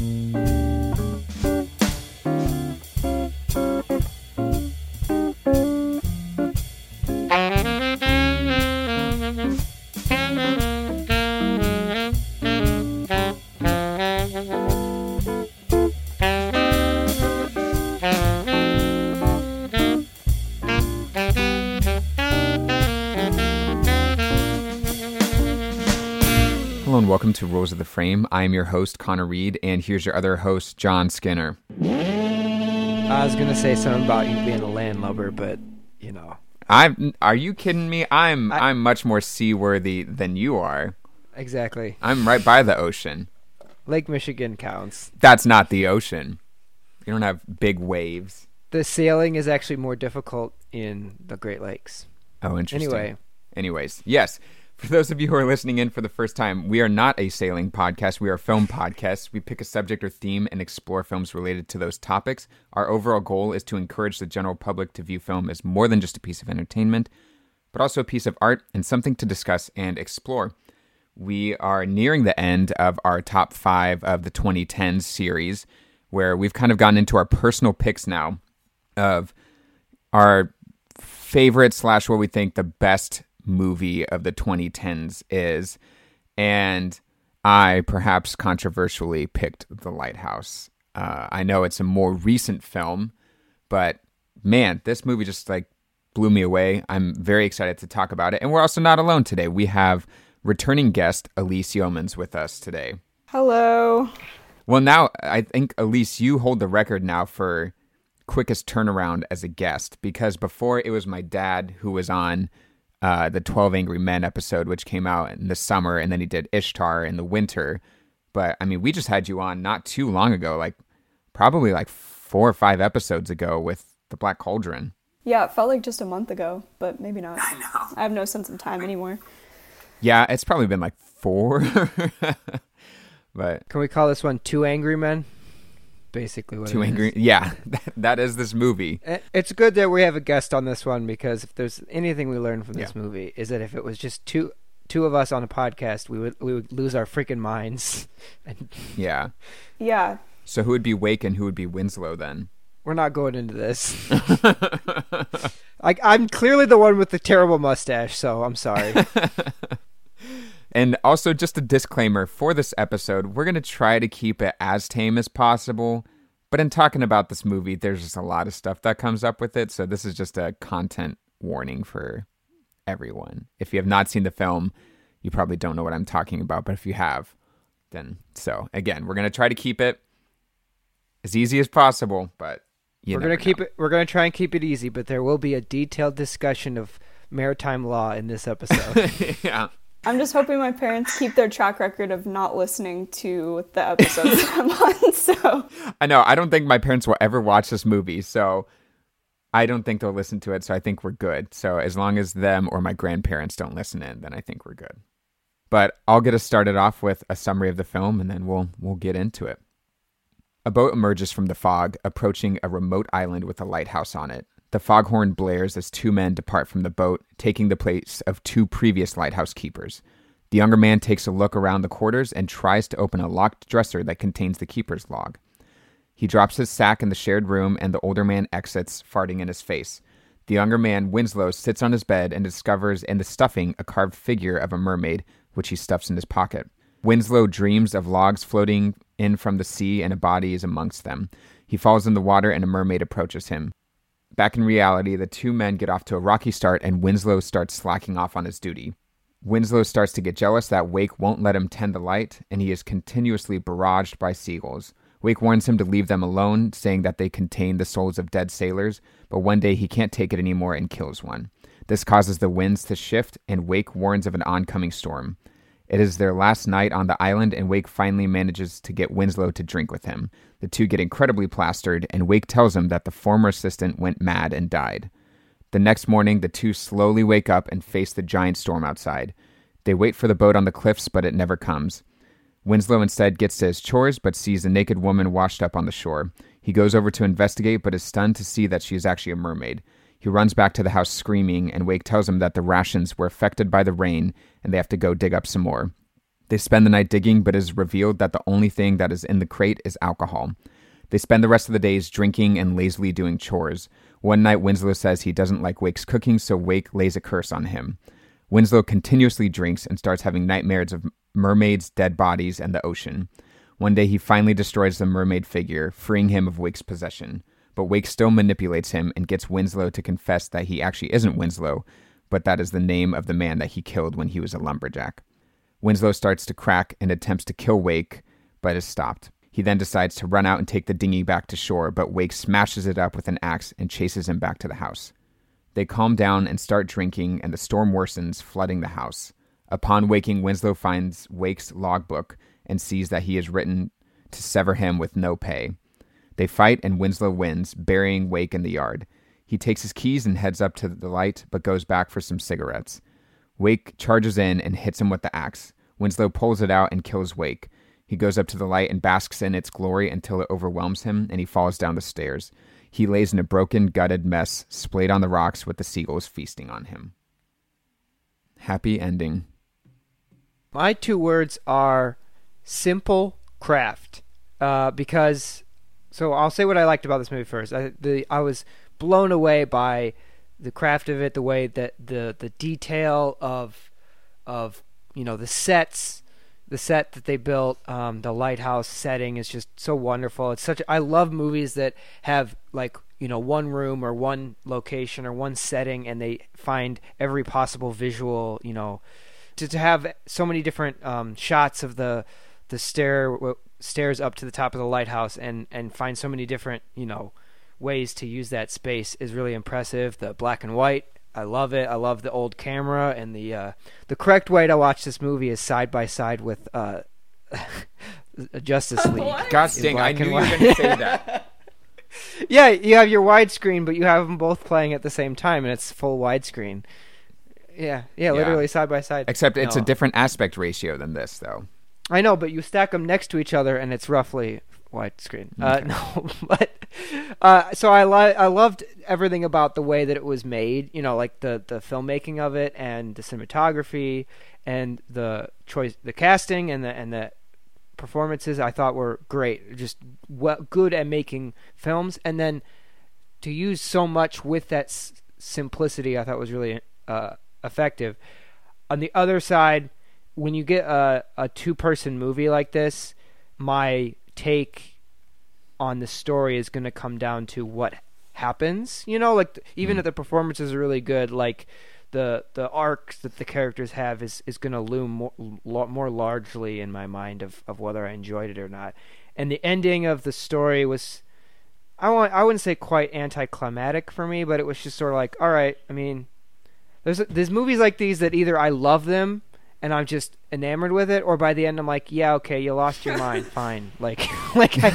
Hello to Rules of the Frame. I am your host, Connor Reed, and here's your other host, John Skinner. I was gonna say something about you being a landlubber, but you know, I'm, are you kidding me? I'm I- I, am much more seaworthy than you are. exactly. I'm right by the ocean. Lake Michigan counts. That's not the ocean. You don't have big waves. The sailing is actually more difficult in the Great Lakes. Oh, interesting. Anyway, Anyways, yes. For those of you who are listening in for the first time, we are not a sailing podcast. We are a film podcast. We pick a subject or theme and explore films related to those topics. Our overall goal is to encourage the general public to view film as more than just a piece of entertainment, but also a piece of art and something to discuss and explore. We are nearing the end of our top five of the 2010s series, where we've kind of gotten into our personal picks now of our favorite slash what we think the best movie of the 2010s is and i perhaps controversially picked the lighthouse. Uh, i know it's a more recent film but man this movie just like blew me away. I'm very excited to talk about it and we're also not alone today. We have returning guest elise yeomans with us today. Hello. well now i think elise you hold the record now for quickest turnaround as a guest because before it was my dad who was on uh, the 12 Angry Men episode, which came out in the summer, and then he did Ishtar in the winter. But I mean, we just had you on not too long ago, like probably like four or five episodes ago with the Black Cauldron. Yeah, it felt like just a month ago, but maybe not. I know. I have no sense of time anymore. Yeah, it's probably been like four. but can we call this one Two Angry Men? Basically, what too it is. angry. Yeah, that, that is this movie. Eh, It's good that we have a guest on this one because if there's anything we learned from this Yeah. movie is that if it was just two two of us on a podcast, we would we would lose our freaking minds. And Yeah. Yeah. So who would be Wake and who would be Winslow then? we're not going into this. Like I'm clearly the one with the terrible mustache, so I'm sorry. And also, just a disclaimer for this episode, we're going to try to keep it as tame as possible. But in talking about this movie, there's just a lot of stuff that comes up with it. So, this is just a content warning for everyone. If you have not seen the film, you probably don't know what I'm talking about. But if you have, then so again, we're going to try to keep it as easy as possible. But you we're gonna keep know. it. We're gonna try and keep it easy, but there will be a detailed discussion of maritime law in this episode. yeah. I'm just hoping my parents keep their track record of not listening to the episodes I'm on. So, I know. I don't think my parents will ever watch this movie, so I don't think they'll listen to it. So I think we're good. So as long as them or my grandparents don't listen in, then I think we're good. But I'll get us started off with a summary of the film, and then we'll we'll get into it. A boat emerges from the fog, approaching a remote island with a lighthouse on it. The foghorn blares as two men depart from the boat, taking the place of two previous lighthouse keepers. The younger man takes a look around the quarters and tries to open a locked dresser that contains the keeper's log. He drops his sack in the shared room, and the older man exits, farting in his face. The younger man, Winslow, sits on his bed and discovers in the stuffing a carved figure of a mermaid, which he stuffs in his pocket. Winslow dreams of logs floating in from the sea, and a body is amongst them. He falls in the water, and a mermaid approaches him. Back in reality, the two men get off to a rocky start, and Winslow starts slacking off on his duty. Winslow starts to get jealous that Wake won't let him tend the light, and he is continuously barraged by seagulls. Wake warns him to leave them alone, saying that they contain the souls of dead sailors, but one day he can't take it anymore and kills one. This causes the winds to shift, and Wake warns of an oncoming storm. It is their last night on the island, and Wake finally manages to get Winslow to drink with him. The two get incredibly plastered, and Wake tells him that the former assistant went mad and died. The next morning, the two slowly wake up and face the giant storm outside. They wait for the boat on the cliffs, but it never comes. Winslow instead gets to his chores, but sees a naked woman washed up on the shore. He goes over to investigate, but is stunned to see that she is actually a mermaid. He runs back to the house screaming, and Wake tells him that the rations were affected by the rain and they have to go dig up some more. They spend the night digging, but is revealed that the only thing that is in the crate is alcohol. They spend the rest of the days drinking and lazily doing chores. One night, Winslow says he doesn't like Wake's cooking, so Wake lays a curse on him. Winslow continuously drinks and starts having nightmares of mermaids, dead bodies, and the ocean. One day, he finally destroys the mermaid figure, freeing him of Wake's possession. But Wake still manipulates him and gets Winslow to confess that he actually isn't Winslow, but that is the name of the man that he killed when he was a lumberjack. Winslow starts to crack and attempts to kill Wake, but is stopped. He then decides to run out and take the dinghy back to shore, but Wake smashes it up with an axe and chases him back to the house. They calm down and start drinking, and the storm worsens, flooding the house. Upon waking, Winslow finds Wake's logbook and sees that he has written to sever him with no pay. They fight, and Winslow wins, burying Wake in the yard. He takes his keys and heads up to the light, but goes back for some cigarettes. Wake charges in and hits him with the axe. Winslow pulls it out and kills Wake. He goes up to the light and basks in its glory until it overwhelms him and he falls down the stairs. He lays in a broken, gutted mess, splayed on the rocks with the seagulls feasting on him. Happy ending. My two words are simple craft. Uh, because, so I'll say what I liked about this movie first. I, the, I was blown away by the craft of it, the way that the the detail of of you know the sets, the set that they built, um, the lighthouse setting is just so wonderful. It's such. I love movies that have like you know one room or one location or one setting, and they find every possible visual. You know, to to have so many different um, shots of the the stair stairs up to the top of the lighthouse, and and find so many different you know ways to use that space is really impressive. The black and white, I love it. I love the old camera and the uh, the correct way to watch this movie is side by side with uh, Justice League. Gosh dang, I knew you were going to say that. yeah, you have your widescreen, but you have them both playing at the same time, and it's full widescreen. Yeah, yeah, literally side by side. Except it's no. a different aspect ratio than this, though. I know, but you stack them next to each other, and it's roughly widescreen. Uh, okay. Uh, no, but uh, so I li- I loved everything about the way that it was made. You know, like the the filmmaking of it and the cinematography and the choice, the casting and the and the performances. I thought were great. Just well, good at making films, and then to use so much with that s- simplicity, I thought was really uh, effective. On the other side, when you get a a two person movie like this, my take on the story is going to come down to what happens. You know, like even mm. if the performances are really good, like the the arc that the characters have is is going to loom more more largely in my mind of of whether I enjoyed it or not. And the ending of the story was. I want, I wouldn't say quite anticlimactic for me, but it was just sort of like, all right. I mean, there's there's movies like these that either I love them and I'm just enamored with it, or by the end I'm like, yeah, okay, you lost your mind, fine. Like, like, I,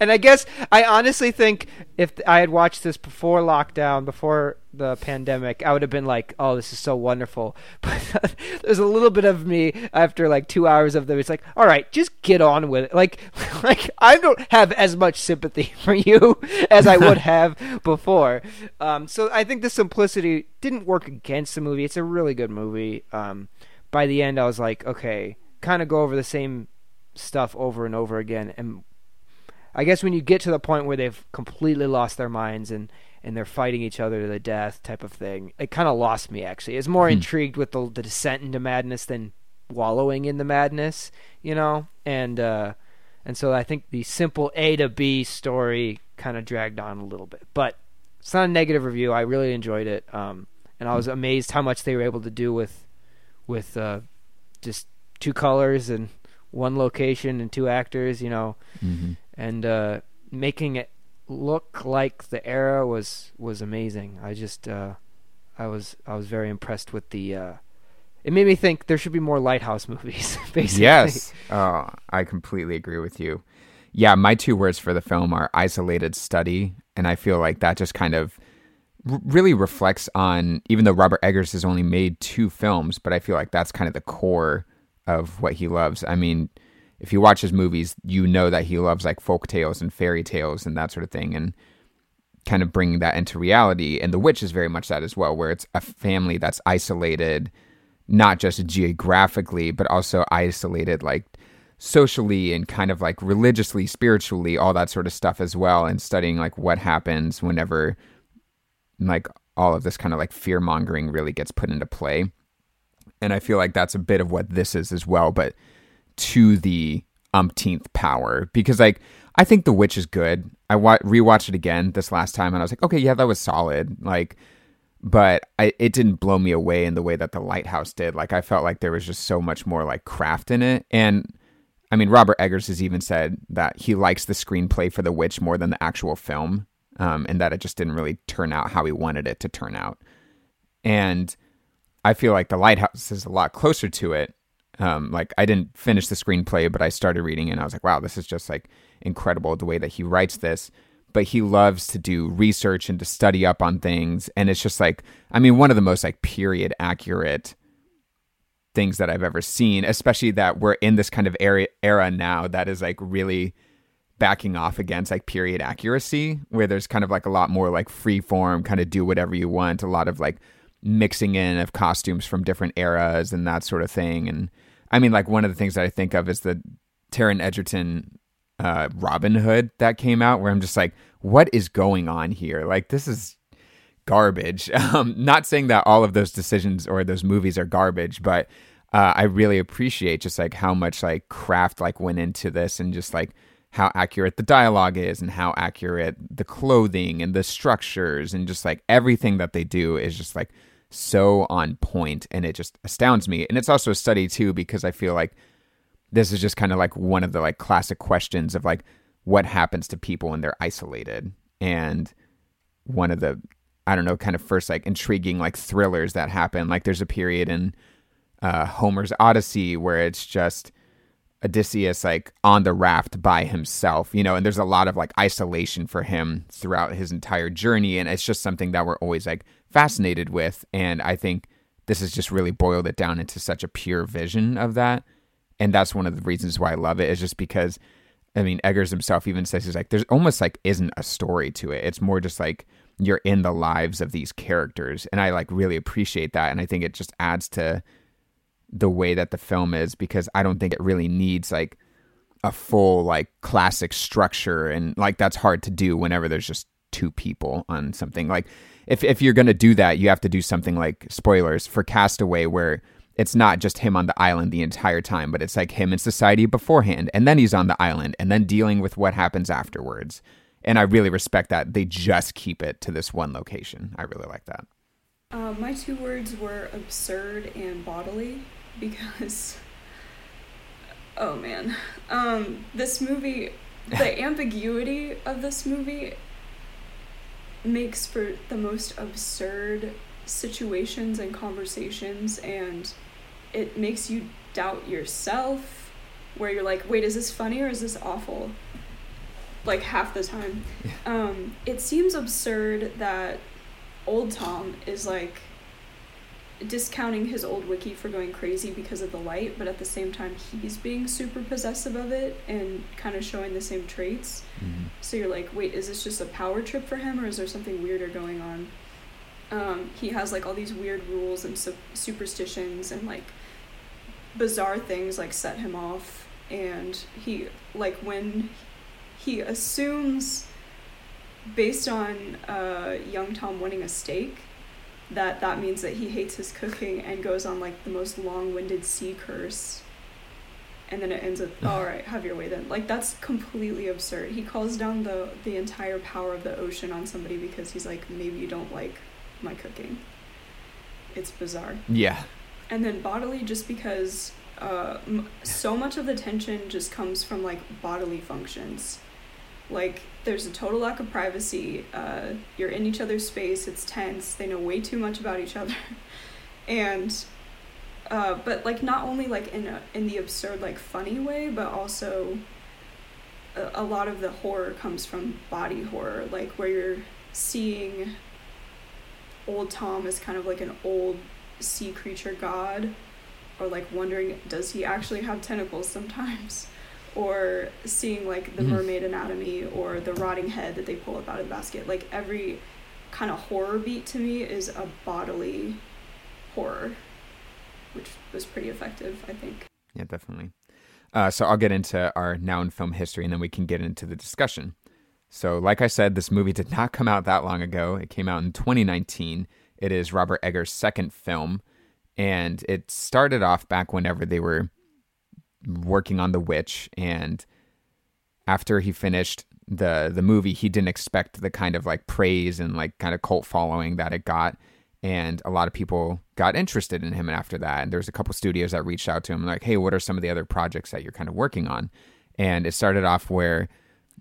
and I guess I honestly think if I had watched this before lockdown, before the pandemic, I would have been like, oh, this is so wonderful. But there's a little bit of me after like two hours of them. It's like, all right, just get on with it. Like, like I don't have as much sympathy for you as I would have before. Um, so I think the simplicity didn't work against the movie. It's a really good movie. Um, by the end, I was like, okay, kind of go over the same stuff over and over again. And I guess when you get to the point where they've completely lost their minds and and they're fighting each other to the death type of thing, it kind of lost me. Actually, I was more hmm. intrigued with the, the descent into madness than wallowing in the madness, you know. And uh, and so I think the simple A to B story kind of dragged on a little bit, but it's not a negative review. I really enjoyed it, um, and I was amazed how much they were able to do with with uh, just two colors and one location and two actors, you know, mm-hmm. And uh, making it look like the era was was amazing. I just uh, I was I was very impressed with the. Uh, it made me think there should be more lighthouse movies. Basically, yes, oh, I completely agree with you. Yeah, my two words for the film are isolated study, and I feel like that just kind of really reflects on even though Robert Eggers has only made two films, but I feel like that's kind of the core of what he loves. I mean, if you watch his movies, you know that he loves like folk tales and fairy tales and that sort of thing, and kind of bringing that into reality. And The Witch is very much that as well, where it's a family that's isolated, not just geographically, but also isolated, like socially and kind of like religiously, spiritually, all that sort of stuff as well, and studying like what happens whenever like all of this kind of like fear mongering really gets put into play. And I feel like that's a bit of what this is as well, but to the umpteenth power. Because like I think The Witch is good. I wa- rewatched it again this last time, and I was like, okay, yeah, that was solid. Like, but I, it didn't blow me away in the way that The Lighthouse did. Like, I felt like there was just so much more like craft in it. And I mean, Robert Eggers has even said that he likes the screenplay for The Witch more than the actual film, um, and that it just didn't really turn out how he wanted it to turn out. And I feel like The Lighthouse is a lot closer to it. Um, like, I didn't finish the screenplay, but I started reading it and I was like, wow, this is just like incredible the way that he writes this. But he loves to do research and to study up on things. And it's just like, I mean, one of the most like period accurate things that I've ever seen, especially that we're in this kind of era, era now that is like really backing off against like period accuracy, where there's kind of like a lot more like free form, kind of do whatever you want, a lot of like mixing in of costumes from different eras and that sort of thing. And I mean, like one of the things that I think of is the Taron Egerton uh, Robin Hood that came out, where I'm just like, what is going on here? Like, this is garbage. Um, not saying that all of those decisions or those movies are garbage, but uh, I really appreciate just like how much like craft like went into this and just like how accurate the dialogue is and how accurate the clothing and the structures and just like everything that they do is just like so on point and it just astounds me. And it's also a study too because I feel like this is just kind of like one of the like classic questions of like what happens to people when they're isolated and one of the I don't know kind of first like intriguing like thrillers that happen like there's a period in uh, Homer's Odyssey where it's just Odysseus like on the raft by himself, you know, and there's a lot of like isolation for him throughout his entire journey. And it's just something that we're always like fascinated with. And I think this has just really boiled it down into such a pure vision of that. And that's one of the reasons why I love it is just because I mean Eggers himself even says he's like there's almost like isn't a story to it. It's more just like you're in the lives of these characters. And I like really appreciate that. And I think it just adds to the way that the film is because I don't think it really needs like a full like classic structure and like that's hard to do whenever there's just two people on something. Like if if you're going to do that you have to do something like spoilers for Castaway where it's not just him on the island the entire time but it's like him in society beforehand and then he's on the island and then dealing with what happens afterwards. And I really respect that. They just keep it to this one location. I really like that. Uh, my two words were absurd and bodily because oh man. Um, this movie the ambiguity of this movie makes for the most absurd situations and conversations and it makes you doubt yourself where you're like wait is this funny or is this awful? Like half the time. Um, it seems absurd that old tom is like discounting his old wickie for going crazy because of the light, but at the same time he's being super possessive of it and kind of showing the same traits. Mm-hmm. So you're like, wait, is this just a power trip for him, or is there something weirder going on? Um, he has like all these weird rules and su- superstitions and like bizarre things like set him off, and he like when he assumes based on uh, young Tom winning a stake that that means that he hates his cooking and goes on like the most long-winded sea curse. And then it ends with all right have your way then. Like that's completely absurd. He calls down the the entire power of the ocean on somebody because he's like maybe you don't like my cooking. It's bizarre. Yeah. And then bodily just because uh, m- so much of the tension just comes from like bodily functions like there's a total lack of privacy. Uh, you're in each other's space. It's tense. They know way too much about each other, and uh, but like not only like in a in the absurd like funny way, but also a, a lot of the horror comes from body horror, like where you're seeing old Tom as kind of like an old sea creature god, or like wondering does he actually have tentacles sometimes or seeing like the mm-hmm. mermaid anatomy or the rotting head that they pull up out of the basket like every kind of horror beat to me is a bodily horror which was pretty effective, I think. Yeah, definitely. Uh, so I'll get into our now in film history and then we can get into the discussion. So, like I said, this movie did not come out that long ago. It came out in 2019. It is Robert Eggers' second film, and it started off back whenever they were working on The Witch. And after he finished the the movie, he didn't expect the kind of like praise and like kind of cult following that it got. And a lot of people got interested in him after that. And there's a couple studios that reached out to him, like, "Hey, what are some of the other projects that you're kind of working on?" And it started off where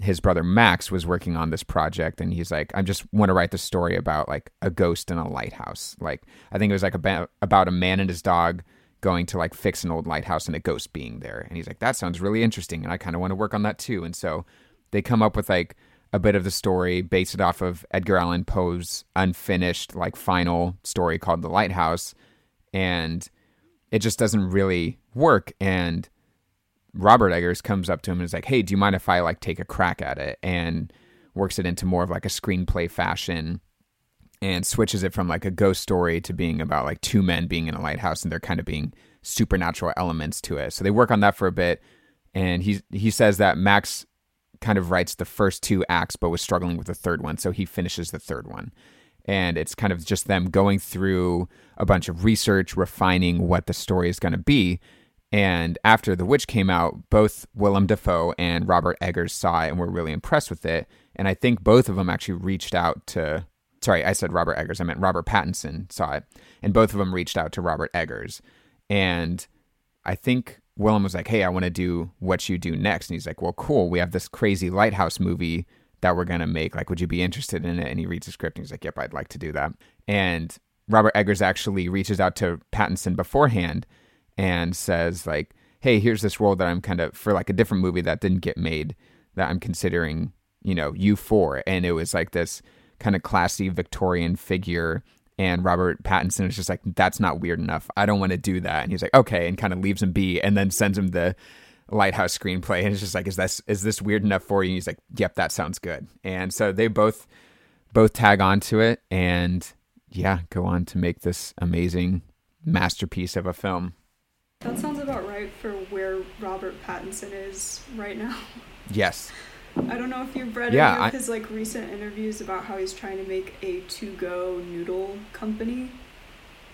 his brother Max was working on this project and he's like I just want to write the story about like a ghost in a lighthouse. Like I think it was like about about a man and his dog going to like fix an old lighthouse and a ghost being there. And he's like that sounds really interesting and I kind of want to work on that too. And so they come up with like a bit of the story based it off of Edgar Allan Poe's unfinished like final story called The Lighthouse and it just doesn't really work and Robert Eggers comes up to him and is like, "Hey, do you mind if I like take a crack at it?" and works it into more of like a screenplay fashion and switches it from like a ghost story to being about like two men being in a lighthouse and they're kind of being supernatural elements to it. So they work on that for a bit and he he says that Max kind of writes the first two acts but was struggling with the third one, so he finishes the third one. And it's kind of just them going through a bunch of research, refining what the story is going to be and after The Witch came out, both Willem Dafoe and Robert Eggers saw it and were really impressed with it. And I think both of them actually reached out to, sorry, I said Robert Eggers, I meant Robert Pattinson saw it. And both of them reached out to Robert Eggers. And I think Willem was like, hey, I want to do what you do next. And he's like, well, cool. We have this crazy lighthouse movie that we're to make. Like, would you be interested in it? And he reads the script and he's like, yep, I'd like to do that. And Robert Eggers actually reaches out to Pattinson beforehand and says like, "Hey, here's this role that I'm kind of for like a different movie that didn't get made that I'm considering, you know, you for." And it was like this kind of classy Victorian figure and Robert Pattinson is just like, "That's not weird enough. I don't want to do that." And he's like, "Okay," and kind of leaves him be and then sends him the lighthouse screenplay and it's just like is this is this weird enough for you and he's like yep that sounds good and so they both both tag on to it and yeah go on to make this amazing masterpiece of a film that sounds about right for where Robert Pattinson is right now. Yes. I don't know if you've read yeah, any of I... his like recent interviews about how he's trying to make a to-go noodle company,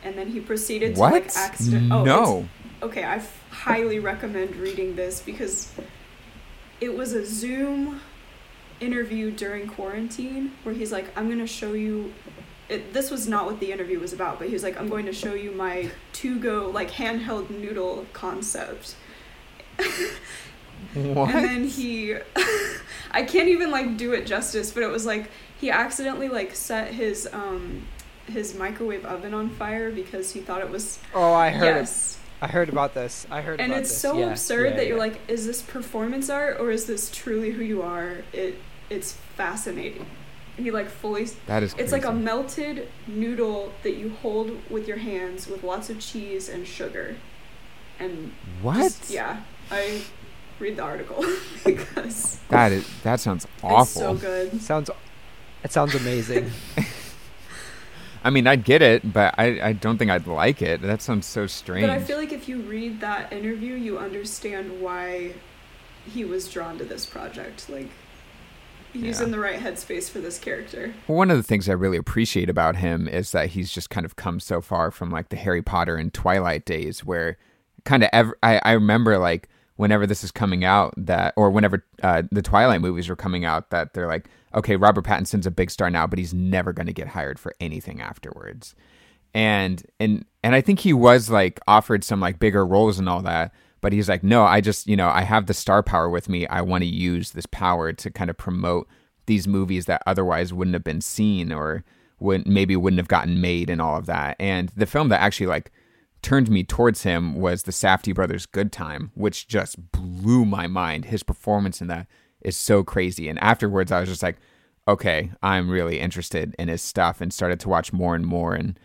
and then he proceeded what? to like accident. Oh, no. Okay, I f- highly recommend reading this because it was a Zoom interview during quarantine where he's like, "I'm gonna show you it, this was not what the interview was about, but he was like, I'm going to show you my to go, like, handheld noodle concept. what? And then he, I can't even, like, do it justice, but it was like, he accidentally, like, set his, um, his microwave oven on fire because he thought it was. Oh, I heard. Yes. I heard about this. I heard. And it's this. so yeah, absurd yeah, that you're yeah. like, is this performance art or is this truly who you are? It it's fascinating. He like fully. That is. It's like a melted noodle that you hold with your hands with lots of cheese and sugar, and what? Just, yeah, I read the article because that is that sounds awful. so good. Sounds. It sounds amazing. I mean, I'd get it, but I, I don't think I'd like it. That sounds so strange. But I feel like if you read that interview, you understand why he was drawn to this project. Like, he's yeah. in the right headspace for this character. Well, one of the things I really appreciate about him is that he's just kind of come so far from like the Harry Potter and Twilight days, where kind of ever I, I remember like whenever this is coming out that or whenever uh, the Twilight movies were coming out that they're like, okay, Robert Pattinson's a big star now, but he's never going to get hired for anything afterwards. And and and I think he was like offered some like bigger roles and all that, but he's like, no, I just, you know, I have the star power with me. I want to use this power to kind of promote these movies that otherwise wouldn't have been seen or would maybe wouldn't have gotten made and all of that. And the film that actually like turned me towards him was the Safdie brothers Good Time, which just blew my mind. His performance in that is so crazy. And afterwards I was just like, okay, I'm really interested in his stuff and started to watch more and more and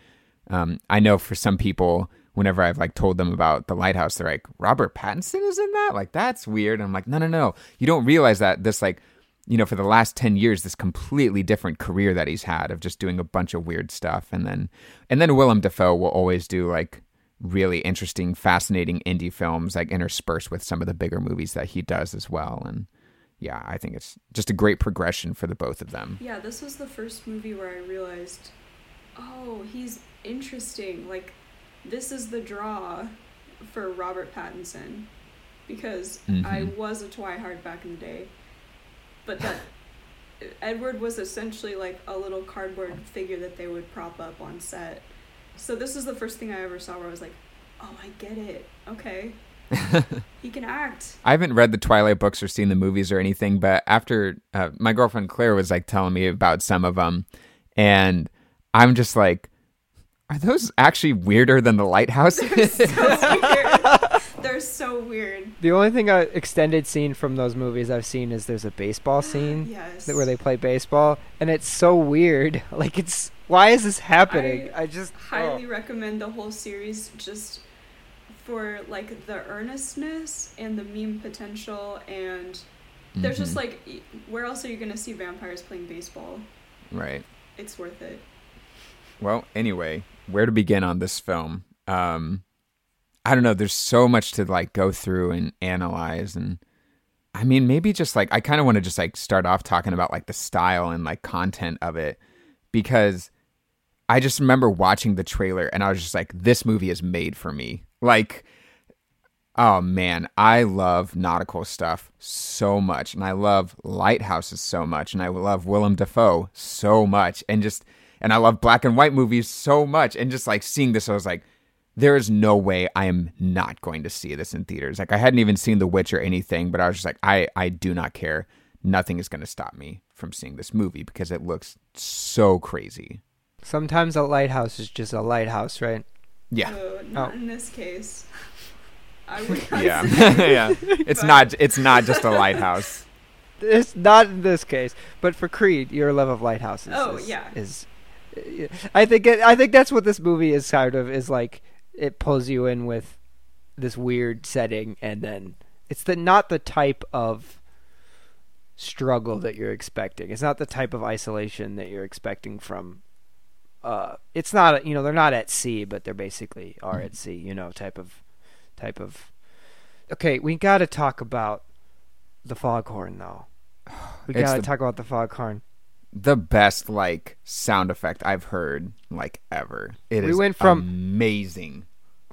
um, I know for some people whenever I've like told them about the lighthouse, they're like, Robert Pattinson is in that? Like, that's weird. And I'm like, no, no, no. You don't realize that this, like, you know, for the last 10 years, this completely different career that he's had of just doing a bunch of weird stuff. And then, and then Willem Dafoe will always do like really interesting, fascinating indie films, like interspersed with some of the bigger movies that he does as well. And yeah, I think it's just a great progression for the both of them. Yeah, this was the first movie where I realized, oh, he's interesting. Like, this is the draw for Robert Pattinson. Because Mhm. I was a Twihard back in the day. But that Edward was essentially like a little cardboard figure that they would prop up on set. So this is the first thing I ever saw where I was like, oh, I get it. Okay. he can act. I haven't read the Twilight books or seen the movies or anything, but after uh, my girlfriend Claire was like telling me about some of them, and I'm just like, are those actually weirder than the lighthouse? So weird. They're so weird. The only thing I extended scene from those movies I've seen is there's a baseball scene Yes. that, where they play baseball, and it's so weird. Like it's why is this happening? I, just highly oh. recommend the whole series just for like the earnestness and the meme potential and there's just Mhm. like where else are you going to see vampires playing baseball right. it's worth it Well, anyway, where to begin on this film? Um, I don't know. There's so much to like go through and analyze, and I mean, maybe just like I kind of want to just like start off talking about like the style and like content of it because I just remember watching the trailer and I was just like, this movie is made for me. Like, oh man, I love nautical stuff so much, and I love lighthouses so much, and I love Willem Dafoe so much, and just and I love black and white movies so much, and just like seeing this, I was like, there is no way I am not going to see this in theaters. Like I hadn't even seen The Witch or anything, but I was just like, I I do not care. Nothing is going to stop me from seeing this movie because it looks so crazy. Sometimes a lighthouse is just a lighthouse, right? Yeah. so not Oh. in this case i would Yeah. yeah. It's But- not it's not just a lighthouse. It's not in this case, but for Creed, your love of lighthouses. Oh, is, yeah. is I think it, I think that's what this movie is kind of is like. It pulls you in with this weird setting, and then it's the not the type of struggle that you're expecting. It's not the type of isolation that you're expecting from. Uh, it's not you know they're not at sea, but they're basically are at sea. You know, type of type of. Okay, we got to talk about the foghorn though. We gotta talk about the foghorn. The best like sound effect I've heard like ever. It is We went from- amazing.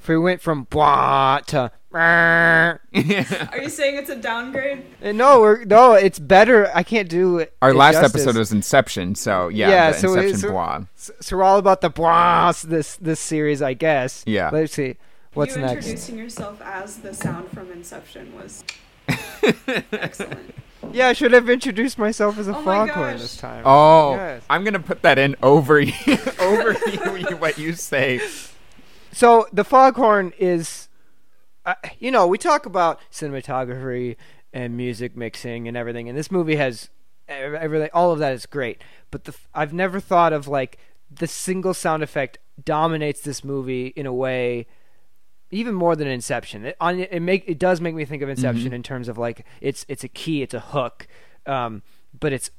If we went from blah to are you saying it's a downgrade Uh, no, we're no, it's better. I can't do it. Our last justice. episode was Inception, so yeah, Yeah, the so Inception it's- Bois. So, so we're all about the blah this this series, I guess. Yeah. Let's see. What's you next? introducing yourself as the sound from inception was excellent Yeah, I should have introduced myself as a Oh my foghorn this time. Oh, Yes. I'm gonna put that in over you, over you, what you say. So the foghorn is, uh, you know, we talk about cinematography and music mixing and everything, and this movie has everything. All of that is great, but the I've never thought of like the single sound effect dominates this movie in a way. Even more than Inception, it, on, it make it does make me think of Inception in terms of like it's it's a key, it's a hook, um, but it's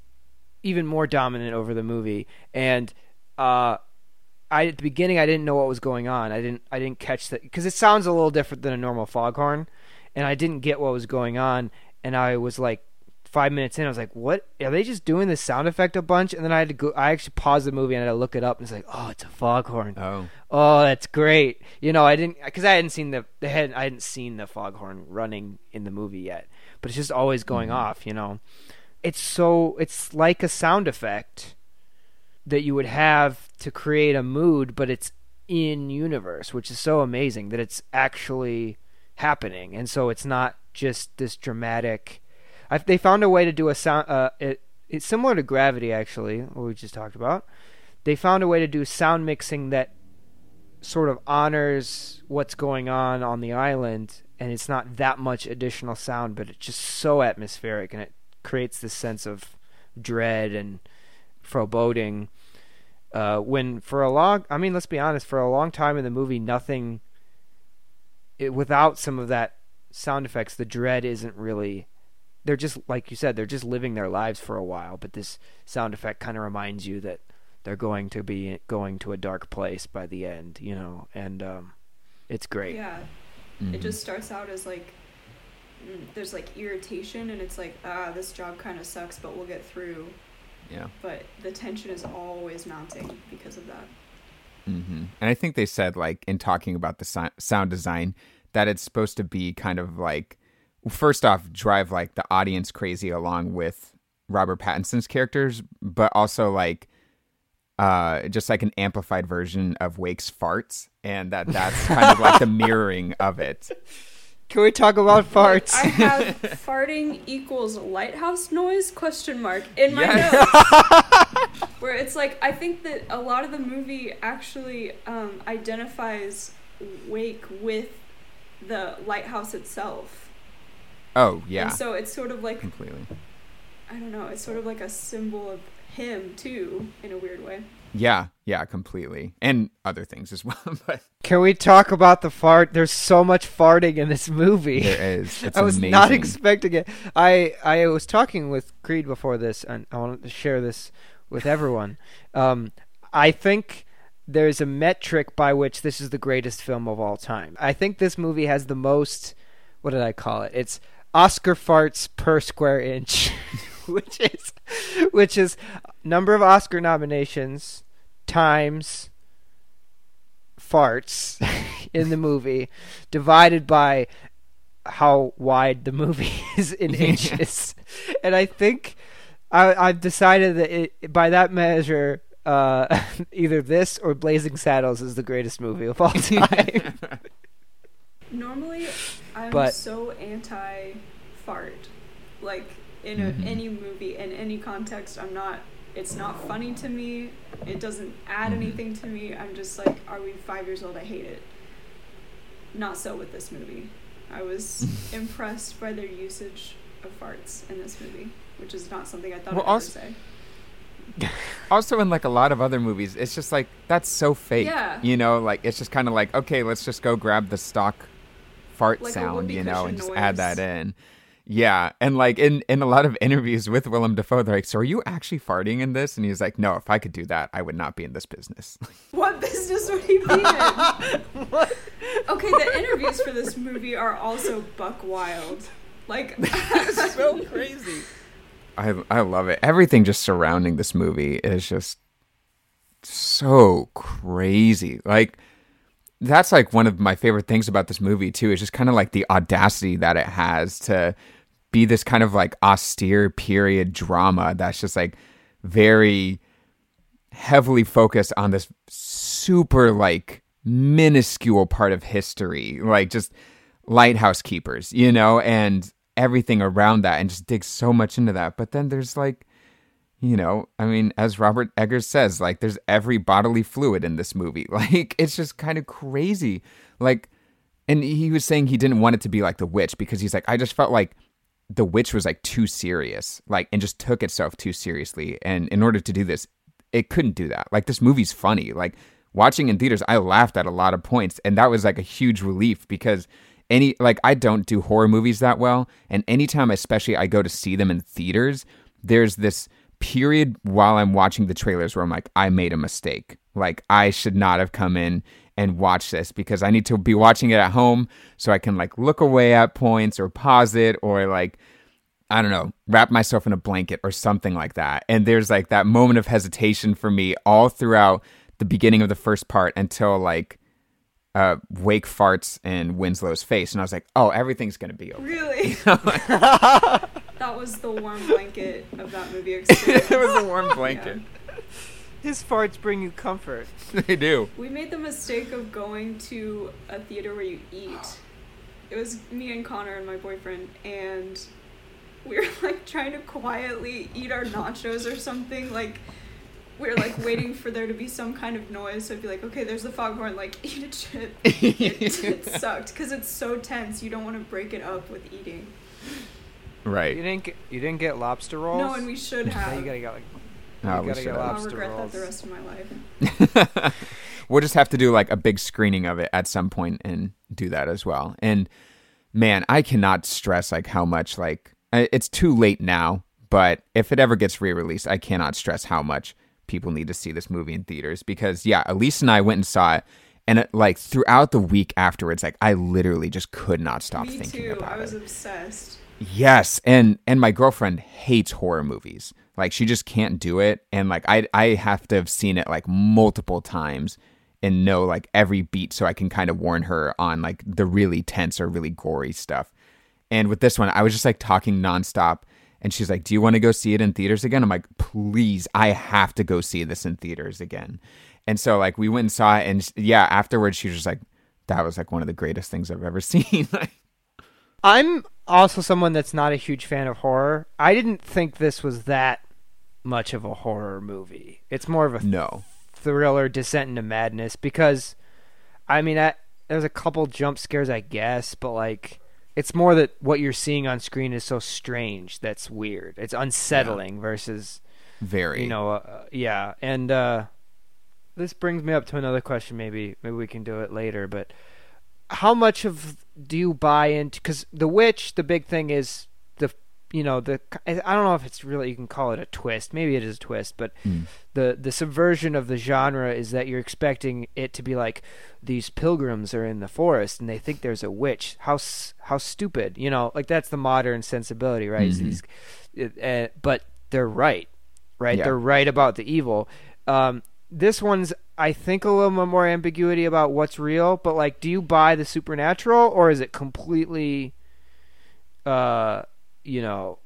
even more dominant over the movie. And uh, I at the beginning I didn't know what was going on. I didn't I didn't catch that because it sounds a little different than a normal foghorn, and I didn't get what was going on. And I was like five minutes in, I was like, "What are they just doing this sound effect a bunch?" And then I had to go. I actually paused the movie and I had to look it up, and it's like, "Oh, it's a foghorn. Oh, Oh, that's great." You know, I didn't because I hadn't seen the the head. I hadn't seen the foghorn running in the movie yet, but it's just always going mm-hmm. off. You know, it's so it's like a sound effect that you would have to create a mood, but it's in universe, which is so amazing that it's actually happening, and so it's not just this dramatic. I, they found a way to do a sound. Uh, it, it's similar to Gravity, actually, what we just talked about. They found a way to do sound mixing that sort of honors what's going on on the island, and it's not that much additional sound, but it's just so atmospheric, and it creates this sense of dread and foreboding. Uh, when for a long, I mean, let's be honest, for a long time in the movie, nothing, it, without some of that sound effects, the dread isn't really. They're just like you said, they're just living their lives for a while. But this sound effect kind of reminds you that they're going to be going to a dark place by the end, you know. And um, It's great. Yeah, Mhm. it just starts out as like mm, there's like irritation, and it's like ah, this job kind of sucks, but we'll get through. Yeah. But the tension is always mounting because of that. hmm And I think they said, like, in talking about the sound design, that it's supposed to be kind of like, first off, drive like the audience crazy along with Robert Pattinson's characters, but also like, uh, just like an amplified version of Wake's farts, and that that's kind of like the mirroring of it. Can we talk about farts? I have farting equals lighthouse noise question mark in my Yes. notes. Where it's like I think that a lot of the movie actually um, identifies Wake with the lighthouse itself. Oh yeah, And so it's sort of like completely. I don't know, it's sort of like a symbol of him too, in a weird way. Yeah, yeah, completely, and other things as well. but Can we talk about the fart? There's so much farting in this movie. there is. I was amazing. not expecting it. I I was talking with Creed before this, and I wanted to share this with everyone. Um, I think there's a metric by which this is the greatest film of all time. I think this movie has the most. What did I call it? It's Oscar farts per square inch, which is which is number of Oscar nominations times farts in the movie divided by how wide the movie is in inches. and I think I, I've decided that it, by that measure, uh, either this or Blazing Saddles is the greatest movie of all time. Normally, I'm But- so anti fart. Like in a, Mhm. any movie, in any context, I'm not. It's not funny to me. It doesn't add Mhm. anything to me. I'm just like, are we five years old? I hate it. Not so with this movie. I was impressed by their usage of farts in this movie, which is not something I thought Well, I'd ever also- say. also in like a lot of other movies it's just like that's so fake Yeah. you know like it's just kind of like okay let's just go grab the stock fart Like sound you know and just add that in yeah and like in in a lot of interviews with willem dafoe they're like so are you actually farting in this? And he's like no if i could do that i would not be in this business. What business would he be in? Okay, the interviews for this movie are also buck wild. Like, so crazy. I, I love it. Everything just surrounding this movie is just so crazy. Like that's like one of my favorite things about this movie too is just kind of like the audacity that it has to be this kind of like austere period drama that's just like very heavily focused on this super like minuscule part of history like just lighthouse keepers you know and everything around that and just digs so much into that but then there's like you know, I mean, as Robert Eggers says, like there's every bodily fluid in this movie. Like it's just kind of crazy. Like and he was saying he didn't want it to be like The Witch because he's like I just felt like The Witch was like too serious, like and just took itself too seriously. And in order to do this, it couldn't do that. Like this movie's funny. Like watching in theaters, I laughed at a lot of points and that was like a huge relief because any like I don't do horror movies that well and anytime especially I go to see them in theaters, there's this period while I'm watching the trailers where I'm like, I made a mistake. Like, I should not have come in and watch this because I need to be watching it at home so I can like look away at points or pause it or like, I don't know, wrap myself in a blanket or something like that. And there's like that moment of hesitation for me all throughout the beginning of the first part until like uh, Wake farts in Winslow's face. And I was like, oh, everything's going to be okay. really? that was the warm blanket of that movie experience. it was a warm blanket. His farts bring you comfort. they do. We made the mistake of going to a theater where you eat. It was me and Connor and my boyfriend, and we were like trying to quietly eat our nachos or something. Like, we were like waiting for there to be some kind of noise. So I'd be like, okay, there's the foghorn, like, eat a chip. It, it sucked because it's so tense. You don't want to break it up with eating. Right. You didn't get you didn't get lobster rolls. No, and we should Now have. you gotta get like You we gotta should. I'll regret rolls. that the rest of my life. we'll just have to do like a big screening of it at some point and do that as well. And man, I cannot stress like how much like it's too late now, but if it ever gets re-released, I cannot stress how much people need to see this movie in theaters because yeah, Elise and I went and saw it And it, like throughout the week afterwards, like I literally just could not stop Me thinking too. about I was it. obsessed. Yes, and and my girlfriend hates horror movies. Like she just can't do it, and like I I have to have seen it like multiple times and know like every beat so I can kind of warn her on like the really tense or really gory stuff. And with this one, I was just like talking nonstop. And she's like, Do you want to go see it in theaters again? I'm like, Please, I have to go see this in theaters again. And so, like, we went and saw it. And yeah, afterwards, she was just like, That was like one of the greatest things I've ever seen. I'm also someone that's not a huge fan of horror. I didn't think this was that much of a horror movie. It's more of a no. thriller descent into madness because I mean I, there's a couple jump scares I guess, but like it's more that what you're seeing on screen is so strange that's weird. It's unsettling versus Very. you know uh, yeah and uh this brings me up to another question maybe maybe we can do it later but how much of do you buy into because the witch the big thing is you know the i don't know if it's really you can call it a twist maybe it is a twist but Mm. the the subversion of the genre is that you're expecting it to be like these pilgrims are in the forest and they think there's a witch how how stupid you know like that's the modern sensibility right Mhm. these it- uh, but they're right right Yeah. they're right about the evil um this one's i think a little bit more ambiguity about what's real but like do you buy the supernatural or is it completely uh you know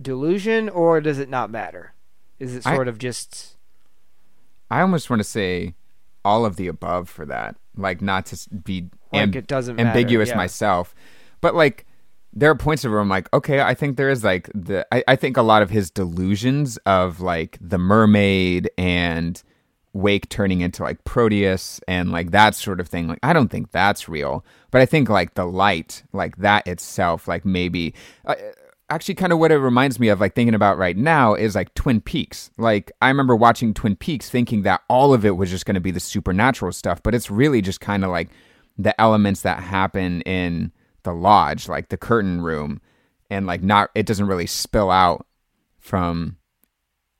delusion or does it not matter is it I- sort of just I almost want to say all of the above for that. Like not to be like am- it doesn't ambiguous yeah. myself, but like there are points of where I'm like, okay, I think there is like the I, I think a lot of his delusions of like the mermaid and Wake turning into like Proteus and like that sort of thing. Like I don't think that's real, but I think like the light, like that itself, like maybe. Uh, actually kind of what it reminds me of like thinking about right now is like twin peaks. Like i remember watching twin peaks thinking that all of it was just going to be the supernatural stuff but it's really just kind of like the elements that happen in the lodge like the curtain room and like not it doesn't really spill out from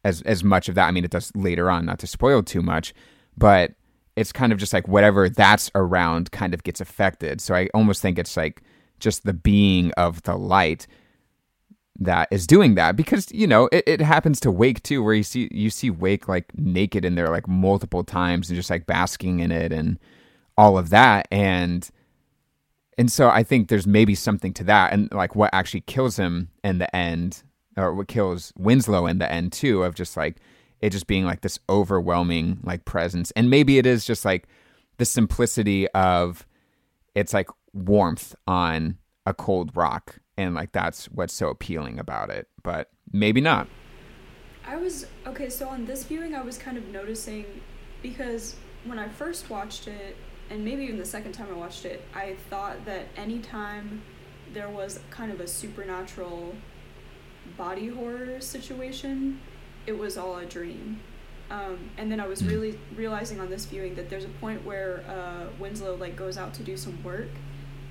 as as much of that. I mean it does later on not to spoil too much but it's kind of just like whatever that's around kind of gets affected. So i almost think it's like just the being of the light that is doing that because you know it, it happens to wake too where you see you see wake like naked in there like multiple times and just like basking in it and all of that. And and so i think there's maybe something to that and like what actually kills him in the end or what kills winslow in the end too of just like it just being like this overwhelming like presence. And maybe it is just like the simplicity of it's like warmth on a cold rock and like that's what's so appealing about it but maybe not I was okay, so on this viewing I was kind of noticing because when I first watched it and maybe even the second time I watched it, I thought that anytime there was kind of a supernatural body horror situation, it was all a dream. Um, and then I was Mm. really realizing on this viewing that there's a point where uh, Winslow like goes out to do some work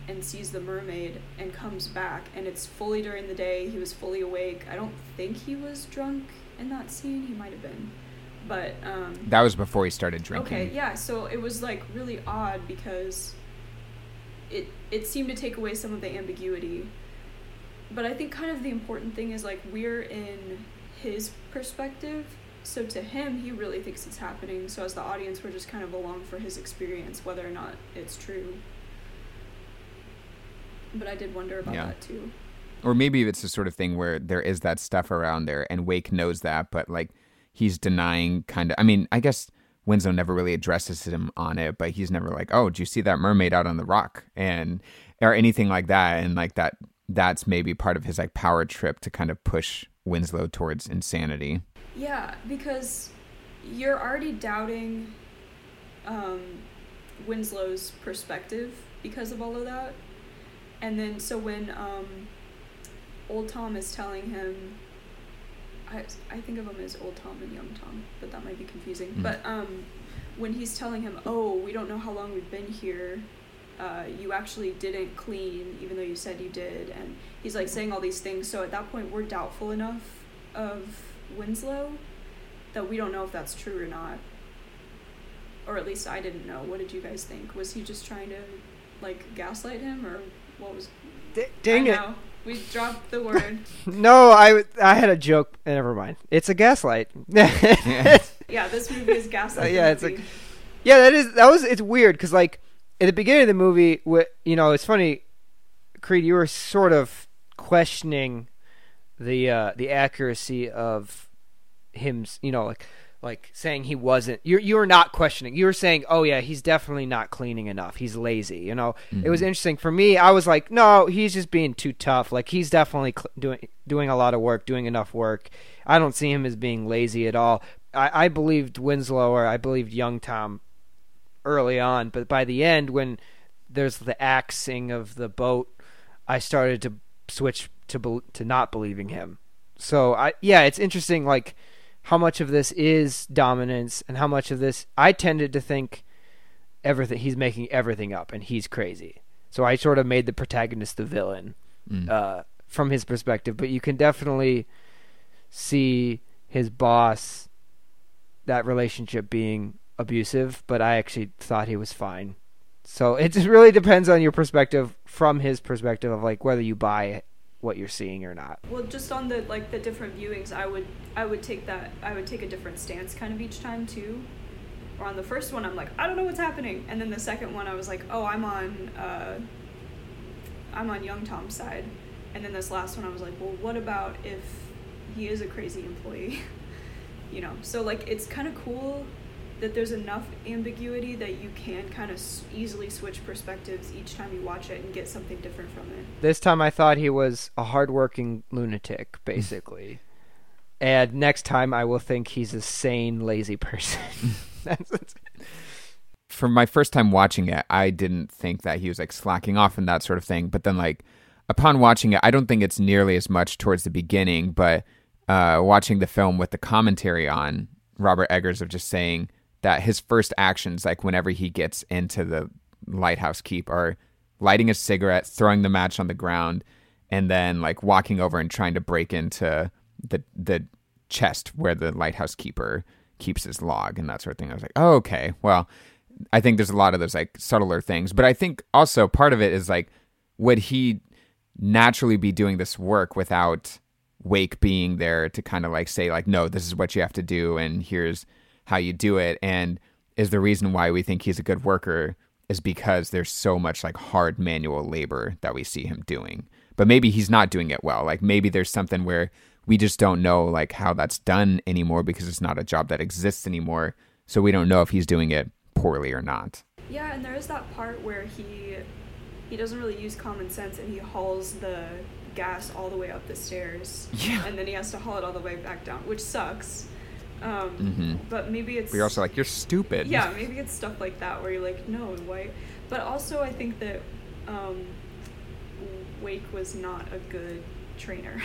and sees the mermaid and comes back and it's fully during the day he was fully awake. I don't think he was drunk in that scene he might have been but um that was before he started drinking. Okay yeah so it was like really odd because it it seemed to take away some of the ambiguity. But i think kind of the important thing is like we're in his perspective so to him he really thinks it's happening. So as the audience we're just kind of along for his experience whether or not it's true but I did wonder about Yeah. that too. or maybe it's the sort of thing where there is that stuff around there and wake knows that but like he's denying kind of i mean i guess winslow never really addresses him on it but he's never like oh do you see that mermaid out on the rock and or anything like that and like that that's maybe part of his like power trip to kind of push winslow towards insanity Yeah, because you're already doubting um, Winslow's perspective because of all of that. And then, so when um, Old Tom is telling him, I, I think of him as Old Tom and Young Tom, but that might be confusing. Mm. But um, when he's telling him, oh, we don't know how long we've been here, uh, you actually didn't clean, even though you said you did. And he's like saying all these things. So at that point, we're doubtful enough of Winslow that we don't know if that's true or not. or at least I didn't know. What did you guys think? Was he just trying to like gaslight him, or what was? D- dang I it! know. We dropped the word. No, I I had a joke. Never mind. It's a gaslight. Yeah. yeah, this movie is gaslight. Uh, yeah, it's like- Yeah, that is that was it's weird because like at the beginning of the movie, you know, it's funny. Creed, you were sort of questioning the uh, the accuracy of him. You know, like like saying he wasn't. You you were not questioning. You were saying, oh yeah, he's definitely not cleaning enough. He's lazy. You know, it was mm-hmm. interesting for me. I was like, no, he's just being too tough. Like he's definitely cl- doing doing a lot of work, doing enough work. I don't see him as being lazy at all. I, I believed Winslow or I believed Young Tom early on, but by the end, when there's the axing of the boat, I started to switch to bel to not believing him. So I yeah, it's interesting like how much of this is dominance and how much of this I tended to think everything he's making everything up and he's crazy. So I sort of made the protagonist the villain Mm. uh, from his perspective, but you can definitely see his boss that relationship being abusive, but I actually thought he was fine. So it just really depends on your perspective from his perspective of like whether you buy what you're seeing or not. Well, just on the like the different viewings, I would I would take that I would take a different stance kind of each time too. Or on the first one, I'm like I don't know what's happening, and then the second one, I was like, oh, I'm on uh, I'm on Young Tom's side, and then this last one, I was like, well, what about if he is a crazy employee? you know, so like it's kind of cool that there's enough ambiguity that you can kind of s- easily switch perspectives each time you watch it and get something different from it. This time I thought he was a hardworking lunatic, basically. and next time I will think he's a sane, lazy person. That's, that's- for my first time watching it, I didn't think that he was like slacking off and that sort of thing. But then, like, upon watching it, I don't think it's nearly as much towards the beginning. But uh, watching the film with the commentary on Robert Eggers of just saying that his first actions, like whenever he gets into the lighthouse keep, are lighting a cigarette, throwing the match on the ground, and then like walking over and trying to break into the the chest where the lighthouse keeper keeps his log and that sort of thing. I was like, oh, okay, well, I think there's a lot of those like subtler things, but I think also part of it is like, would he naturally be doing this work without Wake being there to kind of like say like, no, this is what you have to do, and here's how you do it, and is the reason why we think he's a good worker is because there's so much like hard manual labor that we see him doing. But maybe he's not doing it well. Like maybe there's something where we just don't know like how that's done anymore because it's not a job that exists anymore. So we don't know if he's doing it poorly or not. Yeah, and there is that part where he he doesn't really use common sense and he hauls the gas all the way up the stairs. Yeah. And then he has to haul it all the way back down, which sucks. Um, Mhm. But maybe it's But you're also like, you're stupid. yeah, maybe it's stuff like that where you're like, no, why? But also, I think that um, Wake was not a good trainer.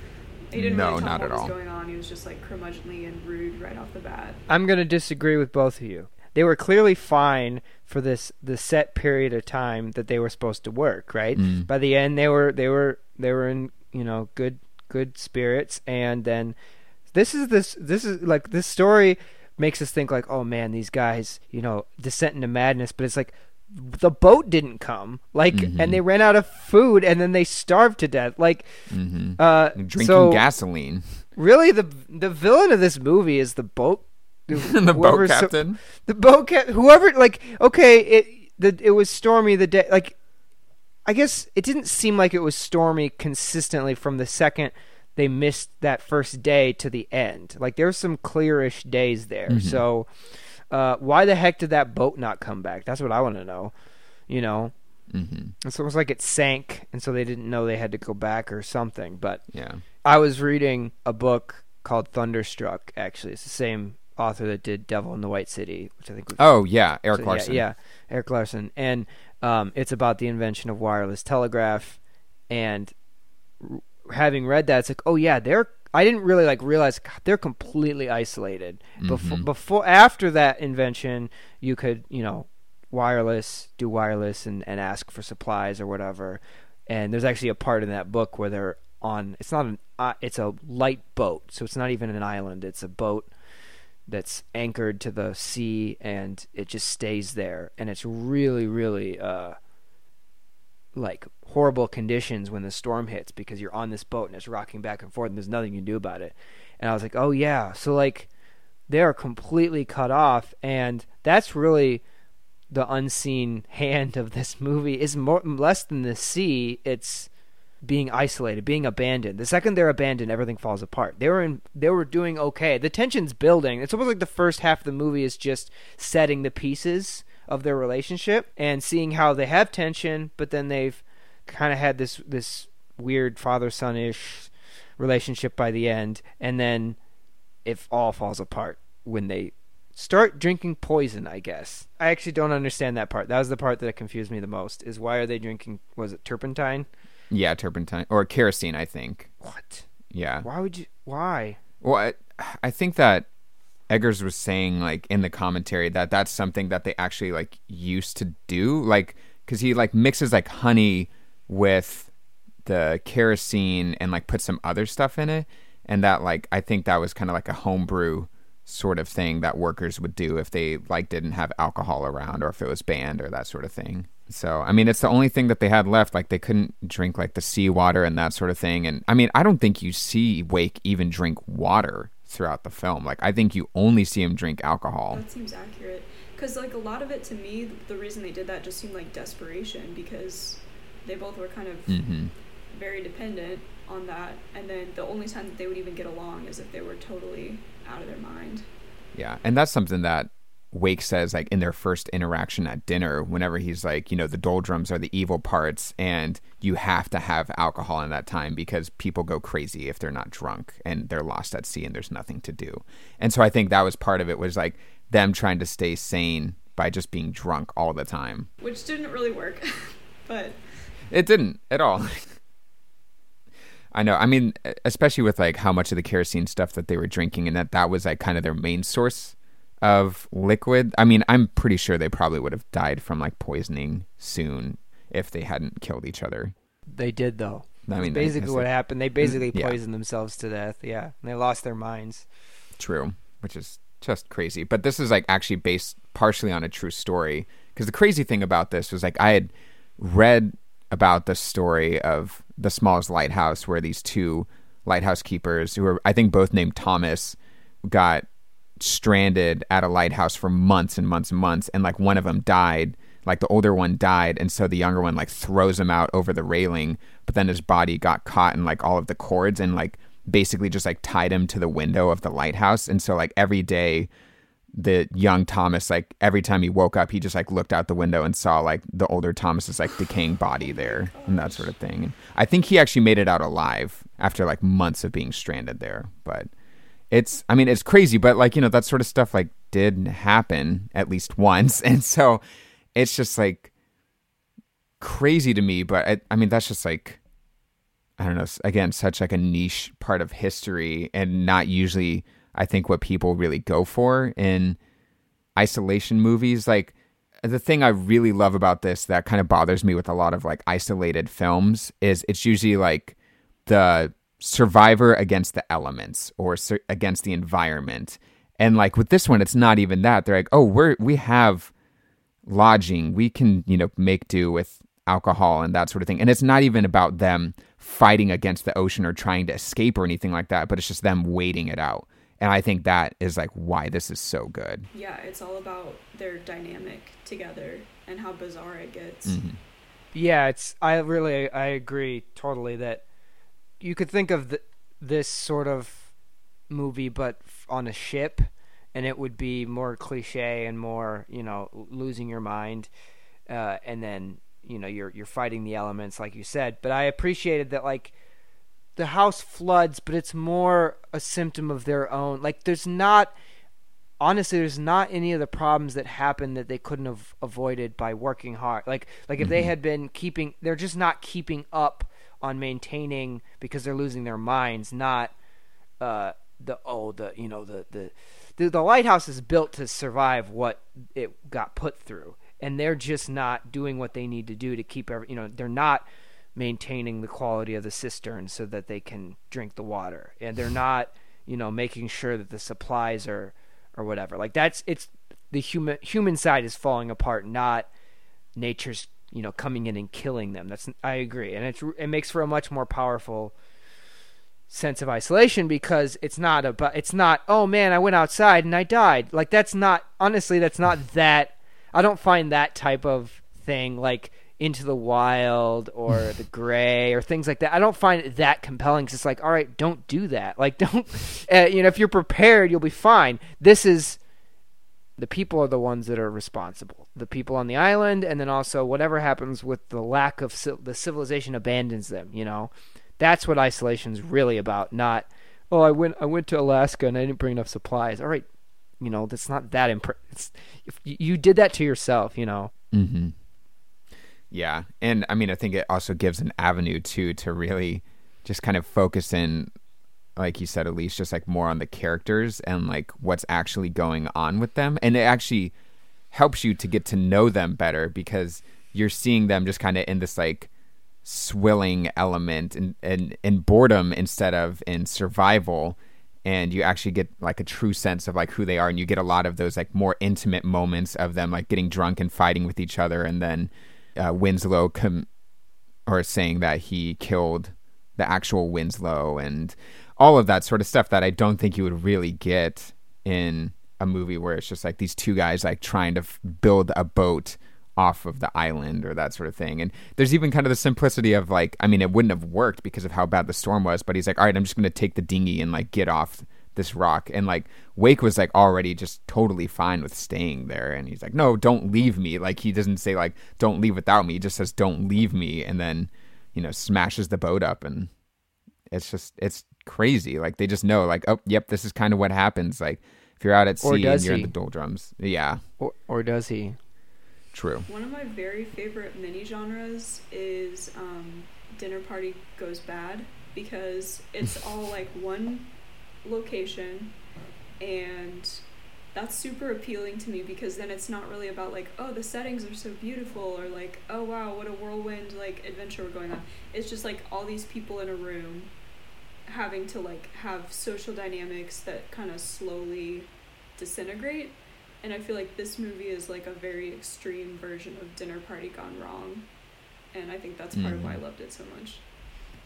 he didn't No, really tell not what at was all. going on. He was just like curmudgeonly and rude right off the bat. I'm going to disagree with both of you. They were clearly fine for this the set period of time that they were supposed to work, right? Mm. By the end they were they were they were in, you know, good good spirits and then this is this this is like this story makes us think like, "Oh man, these guys, you know, descent into madness," but it's like the boat didn't come like Mhm. and they ran out of food and then they starved to death like hmm uh Drinking so gasoline. really the the villain of this movie is the boat the boat whoever's so- captain. the boat cap whoever like okay it the it was stormy the day like i guess it didn't seem like it was stormy consistently from the second they missed that first day to the end like there were some clearish days there Mhm. so uh why the heck did that boat not come back that's what i want to know you know hmm it's almost like it sank and so they didn't know they had to go back or something but Yeah. I was reading a book called Thunderstruck. Actually, it's the same author that did Devil in the White City, which I think. Was, Oh yeah, Eric so, Larson. Yeah, yeah, Erik Larson, and um, it's about the invention of wireless telegraph. And having read that, it's like, oh yeah, they're. I didn't really like realize God, they're completely isolated. Before, Mhm. before, after that invention, you could, you know, wireless, do wireless, and and ask for supplies or whatever. And there's actually a part in that book where they're on. It's not an. Uh, it's a light boat, so it's not even an island. It's a boat that's anchored to the sea and it just stays there and it's really really uh like horrible conditions when the storm hits because you're on this boat and it's rocking back and forth and there's nothing you can do about it. And I was like, "Oh yeah." So like they're completely cut off and that's really the unseen hand of this movie is more less than the sea, it's being isolated, being abandoned. The second they're abandoned, everything falls apart. They were in, they were doing okay. The tension's building. It's almost like the first half of the movie is just setting the pieces of their relationship and seeing how they have tension, but then they've kind of had this this weird father son ish relationship by the end, and then it all falls apart when they start drinking poison. I guess I actually don't understand that part. That was the part that confused me the most. Is why are they drinking? Was it turpentine? Yeah, turpentine or kerosene, I think. What? Yeah. Why would you? Why? Well, I, I think that Eggers was saying like in the commentary that that's something that they actually like used to do, like because he like mixes like honey with the kerosene and like put some other stuff in it, and that like I think that was kind of like a homebrew sort of thing that workers would do if they like didn't have alcohol around or if it was banned or that sort of thing. So, I mean, it's the only thing that they had left. Like, they couldn't drink like the seawater and that sort of thing. And I mean, I don't think you see Wake even drink water throughout the film. Like, I think you only see him drink alcohol. That seems accurate. Because, like, a lot of it to me, the reason they did that just seemed like desperation because they both were kind of mm-hmm. very dependent on that. And then the only time that they would even get along is if they were totally out of their mind. Yeah. And that's something that Wake says, like, in their first interaction at dinner, whenever he's like, you know, the doldrums are the evil parts, and you have to have alcohol in that time because people go crazy if they're not drunk and they're lost at sea and there's nothing to do. And so I think that was part of it was like them trying to stay sane by just being drunk all the time. Which didn't really work. but It didn't at all. I know. I mean, especially with like how much of the kerosene stuff that they were drinking, and that that was like kind of their main source of liquid. I mean, I'm pretty sure they probably would have died from like poisoning soon if they hadn't killed each other. They did though. I mean, That's I basically guess what happened. They basically Yeah. poisoned themselves to death. Yeah, and they lost their minds. True, which is just crazy. But this is like actually based partially on a true story. Because the crazy thing about this was like I had read about the story of the smallest lighthouse where these two lighthouse keepers who were I think both named Thomas got stranded at a lighthouse for months and months and months and like one of them died like the older one died and so the younger one like throws him out over the railing but then his body got caught in like all of the cords and like basically just like tied him to the window of the lighthouse and so like every day the young Thomas like every time he woke up he just like looked out the window and saw like the older Thomas's like decaying body there and that sort of thing and I think he actually made it out alive after like months of being stranded there but it's i mean it's crazy but like you know that sort of stuff like did happen at least once. And so it's just like crazy to me but i, I mean that's just like i don't know again such like a niche part of history and not usually i think what people really go for in isolation movies. Like the thing i really love about this that kind of bothers me with a lot of like isolated films is it's usually like the survivor against the elements or sur- against the environment and like with this one it's not even that they're like oh we're we have lodging we can you know make do with alcohol and that sort of thing and it's not even about them fighting against the ocean or trying to escape or anything like that but it's just them waiting it out and i think that is like why this is so good yeah, it's all about their dynamic together and how bizarre it gets. Mhm. Yeah, it's. I really, I agree totally that you could think of th- this sort of movie, but on a ship, and it would be more cliche and more, you know, losing your mind, uh, and then you know you're you're fighting the elements, like you said. But I appreciated that, like the house floods, but it's more a symptom of their own. Like there's not honestly there's not any of the problems that happened that they couldn't have avoided by working hard like like if they had been keeping they're just not keeping up on maintaining because they're losing their minds not uh the oh the you know the the the, the lighthouse is built to survive what it got put through and they're just not doing what they need to do to keep every you know they're not maintaining the quality of the cistern so that they can drink the water and they're not you know making sure that the supplies are or whatever. Like that's it's the human human side is falling apart, not nature's you know coming in and killing them. That's I agree, and it's it makes for a much more powerful sense of isolation because it's not about it's not oh man I went outside and I died like that's not honestly that's not that I don't find that type of thing like into the wild or the gray or things like that. I don't find it that compelling because it's like, all right, don't do that. Like, don't, uh, you know, if you're prepared, you'll be fine. This is the people are the ones that are responsible. The people on the island, and then also whatever happens with the lack of the civilization abandons them. You know, that's what isolation is really about. Not, oh, I went I went to Alaska and I didn't bring enough supplies. All right, you know, that's not that imp- it's, you did that to yourself. You know. Mm-hmm. Yeah, and I mean, I think it also gives an avenue too to really just kind of focus in, like you said, Elise, just like more on the characters and like what's actually going on with them, and it actually helps you to get to know them better because you're seeing them just kind of in this like swilling element and and in boredom instead of in survival. And you actually get like a true sense of like who they are. And you get a lot of those like more intimate moments of them like getting drunk and fighting with each other. And then uh, Winslow com- or saying that he killed the actual Winslow and all of that sort of stuff that I don't think you would really get in a movie where it's just like these two guys like trying to f- build a boat off of the island or that sort of thing. And there's even kind of the simplicity of like, I mean, it wouldn't have worked because of how bad the storm was, but he's like, all right, I'm just going to take the dinghy and like get off this rock. And like Wake was like already just totally fine with staying there. And he's like, no, don't leave me. Like he doesn't say like, don't leave without me. He just says, don't leave me. And then, you know, smashes the boat up. And it's just, it's crazy. Like they just know like, oh, yep, this is kind of what happens. Like if you're out at sea and you're he? in the doldrums. Yeah. Or, or does he? True. One of my very favorite mini genres is um, Dinner Party Goes Bad because it's all like one location and that's super appealing to me because then it's not really about like oh the settings are so beautiful or like oh wow what a whirlwind like adventure we're going on it's just like all these people in a room having to like have social dynamics that kind of slowly disintegrate and i feel like this movie is like a very extreme version of dinner party gone wrong and i think that's part mm. of why i mm. loved it so much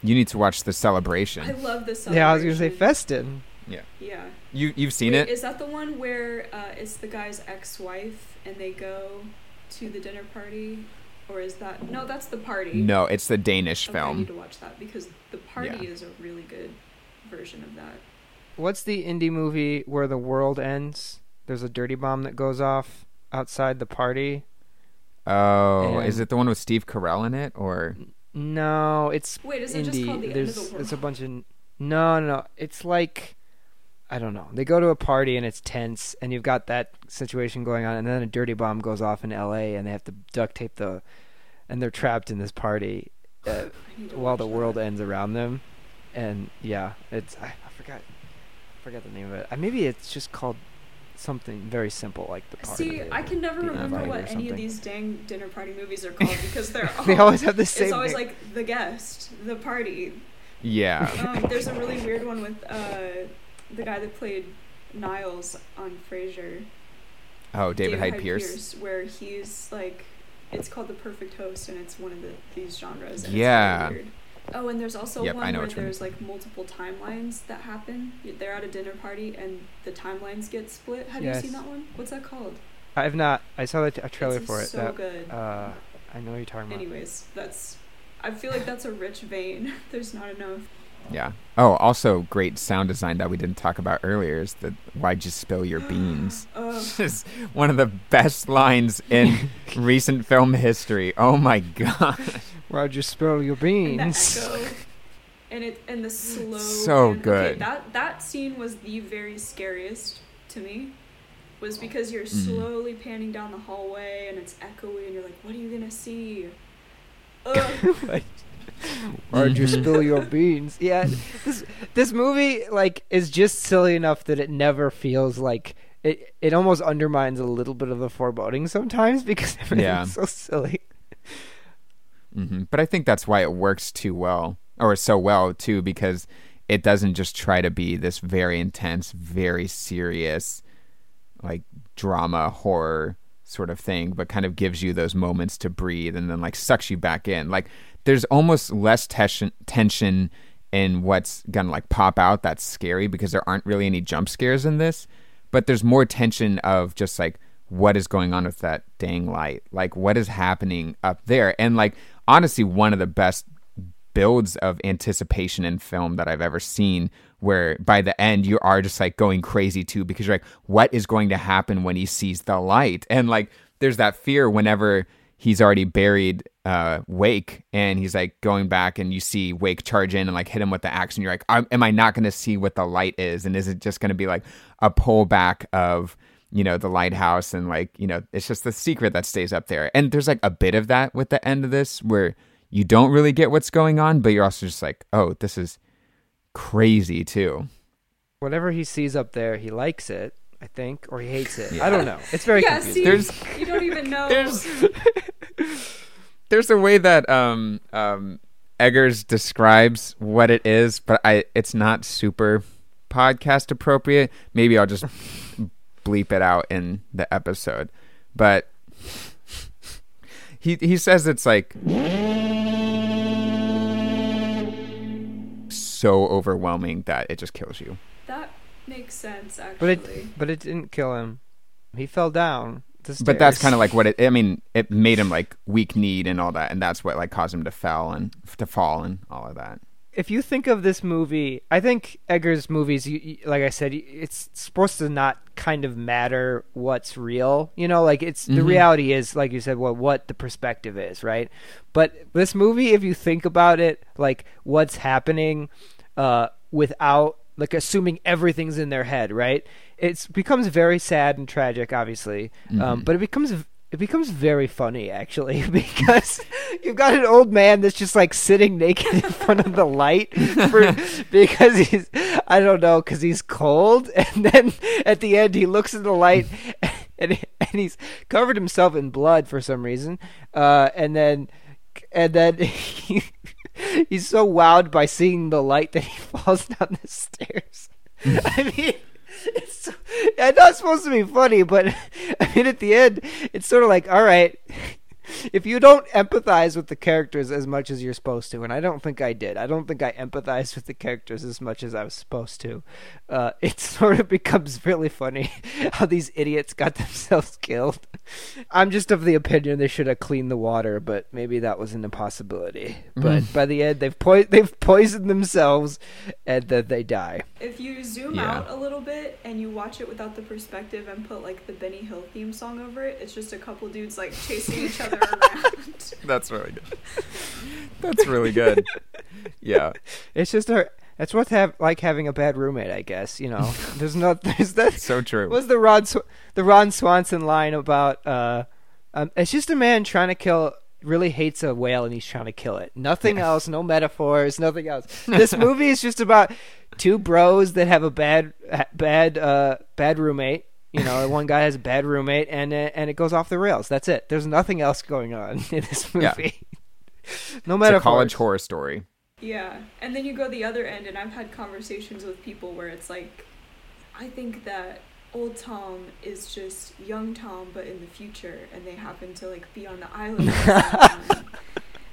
you need to watch the celebration. I love this. Yeah, I was gonna say Festen. Yeah. Yeah. You you've seen Wait, it? Is that the one where uh, it's the guy's ex-wife and they go to the dinner party, or is that no? That's the party. No, it's the Danish okay, film. I need to watch that because the party yeah. is a really good version of that. What's the indie movie where the world ends? There's a dirty bomb that goes off outside the party. Oh, and is it the one with Steve Carell in it, or no, it's wait. Is it indie. just called the There's, end of the world? It's a bunch of no, no, no. It's like I don't know. They go to a party and it's tense, and you've got that situation going on, and then a dirty bomb goes off in L.A. and they have to duct tape the, and they're trapped in this party uh, while the world ends around them, and yeah, it's I, I forgot, I forgot the name of it. Uh, maybe it's just called something very simple like the party. See, I can never remember what any of these dang dinner party movies are called because they're all, they always have the same. It's always name. like the guest, the party. Yeah. Um, there's a really weird one with uh, the guy that played Niles on Frasier. Oh, David, David Hyde, Hyde Pierce. Pierce. Where he's like, it's called The Perfect Host, and it's one of the, these genres. yeah. Oh, and there's also yep, one where there's like multiple timelines that happen. They're at a dinner party and the timelines get split. Have yes. you seen that one? What's that called? I have not. I saw the t- a trailer it's for it. So that, good. Uh, I know you're talking about. Anyways, that's. I feel like that's a rich vein. there's not enough. Yeah. Oh, also great sound design that we didn't talk about earlier is the "Why'd you spill your beans?" is one of the best lines in recent film history. Oh my god. Why'd you spill your beans? And, echo, and it and the slow. So and, good. Okay, that that scene was the very scariest to me. Was because you're mm. slowly panning down the hallway and it's echoey and you're like, what are you gonna see? Why'd you spill your beans? Yeah, this this movie like is just silly enough that it never feels like it. It almost undermines a little bit of the foreboding sometimes because everything's yeah. so silly. Mm-hmm. But I think that's why it works too well, or so well too, because it doesn't just try to be this very intense, very serious like drama horror sort of thing, but kind of gives you those moments to breathe and then like sucks you back in. Like there's almost less tension tension in what's gonna like pop out that's scary because there aren't really any jump scares in this, but there's more tension of just like what is going on with that dang light, like what is happening up there, and like honestly, one of the best builds of anticipation in film that I've ever seen where by the end you are just like going crazy too because you're like what is going to happen when he sees the light? And like there's that fear whenever he's already buried uh, Wake and he's like going back and you see Wake charge in and like hit him with the axe and you're like am I not going to see what the light is? And is it just going to be like a pullback of you know the lighthouse and like you know it's just the secret that stays up there. And there's like a bit of that with the end of this where you don't really get what's going on, but you're also just like, oh, this is crazy too. Whatever he sees up there, he likes it, I think, or he hates it. Yeah. I don't know. It's very yeah, confusing. there's, you don't even know. There's, there's a way that um, um, Eggers describes what it is, but I it's not super podcast appropriate. Maybe I'll just bleep it out in the episode. But he he says it's like so overwhelming that it just kills you. That makes sense, actually. But it but it didn't kill him. He fell down. But that's kind of like what it. I mean, it made him like weak kneed and all that, and that's what like caused him to fell and to fall and all of that if you think of this movie, I think Eggers' movies, you, you, like I said, it's supposed to not kind of matter what's real. You know, like it's mm-hmm. the reality is, like you said, what what the perspective is, right? But this movie, if you think about it, like what's happening, uh, without like assuming everything's in their head, right? It becomes very sad and tragic, obviously, um, mm-hmm. um, but it becomes it becomes very funny actually because you've got an old man that's just like sitting naked in front of the light for, because he's I don't know because he's cold and then at the end he looks in the light and and he's covered himself in blood for some reason uh, and then and then he, he's so wowed by seeing the light that he falls down the stairs. Hmm. I mean it's I know it's supposed to be funny, but I mean, at the end, it's sort of like, all right, if you don't empathize with the characters as much as you're supposed to, and I don't think I did, I don't think I empathized with the characters as much as I was supposed to. Uh, it sort of becomes really funny how these idiots got themselves killed. I'm just of the opinion they should have cleaned the water, but maybe that was an impossibility. But mm. by the end, they've po- they've poisoned themselves, and then they die. If you zoom yeah. out a little bit and you watch it without the perspective and put like the Benny Hill theme song over it, it's just a couple dudes like chasing each other around. That's really good. That's really good. Yeah, it's just a. That's what's have like having a bad roommate, I guess. You know, there's not there's that. So true. Was the Ron the Ron Swanson line about uh, um, it's just a man trying to kill really hates a whale and he's trying to kill it. Nothing else, no metaphors, nothing else. This movie is just about two bros that have a bad bad uh, bad roommate you know, one guy has a bad roommate, and uh, and it goes off the rails. That's it. There's nothing else going on in this movie. Yeah. no matter it's a college horror story. Yeah, and then you go the other end, and I've had conversations with people where it's like, I think that old Tom is just young Tom, but in the future, and they happen to like be on the island.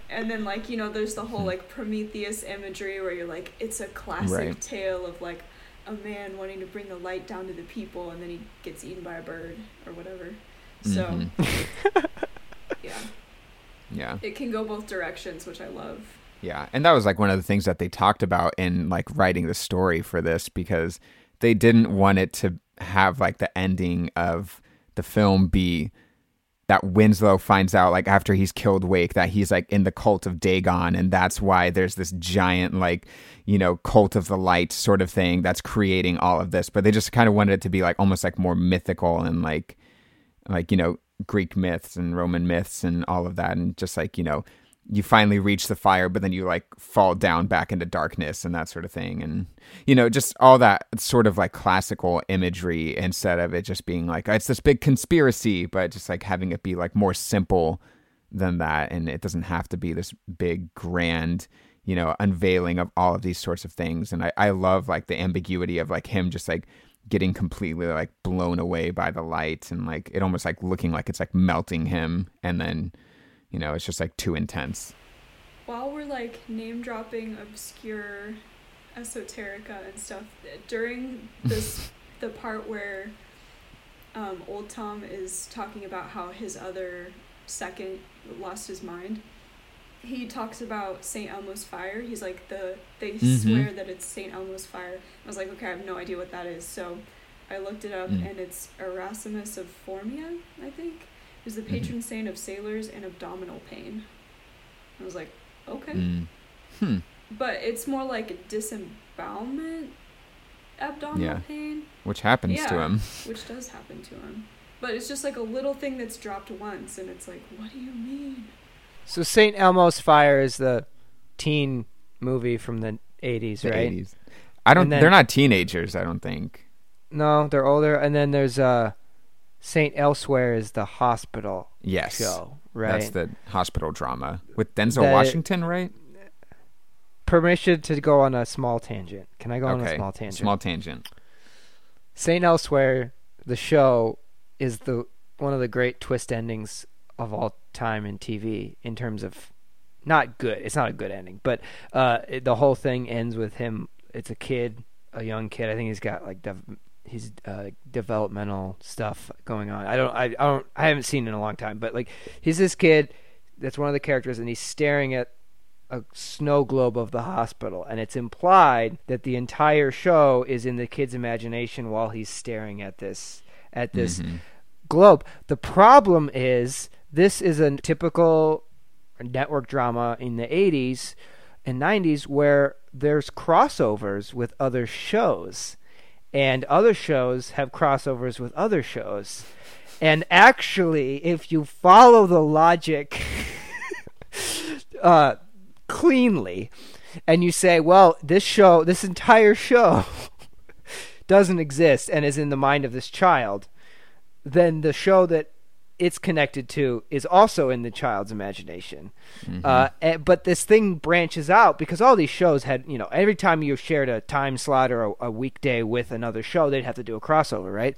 and then like you know, there's the whole like Prometheus imagery where you're like, it's a classic right. tale of like a man wanting to bring the light down to the people and then he gets eaten by a bird or whatever. So mm-hmm. yeah. Yeah. It can go both directions, which I love. Yeah. And that was like one of the things that they talked about in like writing the story for this because they didn't want it to have like the ending of the film be that Winslow finds out like after he's killed Wake that he's like in the cult of Dagon and that's why there's this giant like you know cult of the light sort of thing that's creating all of this. But they just kind of wanted it to be like almost like more mythical and like like you know Greek myths and Roman myths and all of that and just like you know you finally reach the fire, but then you like fall down back into darkness and that sort of thing. And, you know, just all that sort of like classical imagery instead of it just being like, it's this big conspiracy, but just like having it be like more simple than that. And it doesn't have to be this big, grand, you know, unveiling of all of these sorts of things. And I, I love like the ambiguity of like him just like getting completely like blown away by the light and like it almost like looking like it's like melting him and then you know it's just like too intense While we're like name dropping obscure esoterica and stuff, during this the part where um, old Tom is talking about how his other second lost his mind. He talks about St. Elmo's fire. He's like the they Mhm. swear that it's St. Elmo's fire. I was like, okay, I have no idea what that is. So I looked it up Mm. and it's Erasmus of Formia, I think. Who's the patron saint of sailors and abdominal pain. I was like, okay. Mm. hmm But it's more like a disembowelment abdominal Yeah. pain, which happens to him which does happen to him. But it's just like a little thing that's dropped once, and it's like, what do you mean? So St. Elmo's Fire is the teen movie from the 80s, the right? 80s i don't then- they're not teenagers i don't think No, they're older. And then there's uh, St. Elsewhere is the hospital yes show, right? that's the hospital drama with denzel That- washington right Permission to go on a small tangent. Can I go on a small tangent? small tangent St. Elsewhere, the show, is the one of the great twist endings of all time in TV in terms of not good. It's not a good ending, but uh, it, the whole thing ends with him. It's a kid, a young kid. I think he's got like dev- he's uh, developmental stuff going on. I don't. I, I don't. I haven't seen in a long time, but like he's this kid that's one of the characters, and he's staring at a snow globe of the hospital, and it's implied that the entire show is in the kid's imagination while he's staring at this at this Mhm. globe. The problem is this is a typical network drama in the 80s and 90s where there's crossovers with other shows and other shows have crossovers with other shows. And actually, if you follow the logic uh, cleanly, and you say, well, this show, this entire show doesn't exist and is in the mind of this child, then the show that it's connected to is also in the child's imagination. Uh, eh, but this thing branches out because all these shows had, you know, every time you shared a time slot or a, a weekday with another show, they'd have to do a crossover, right?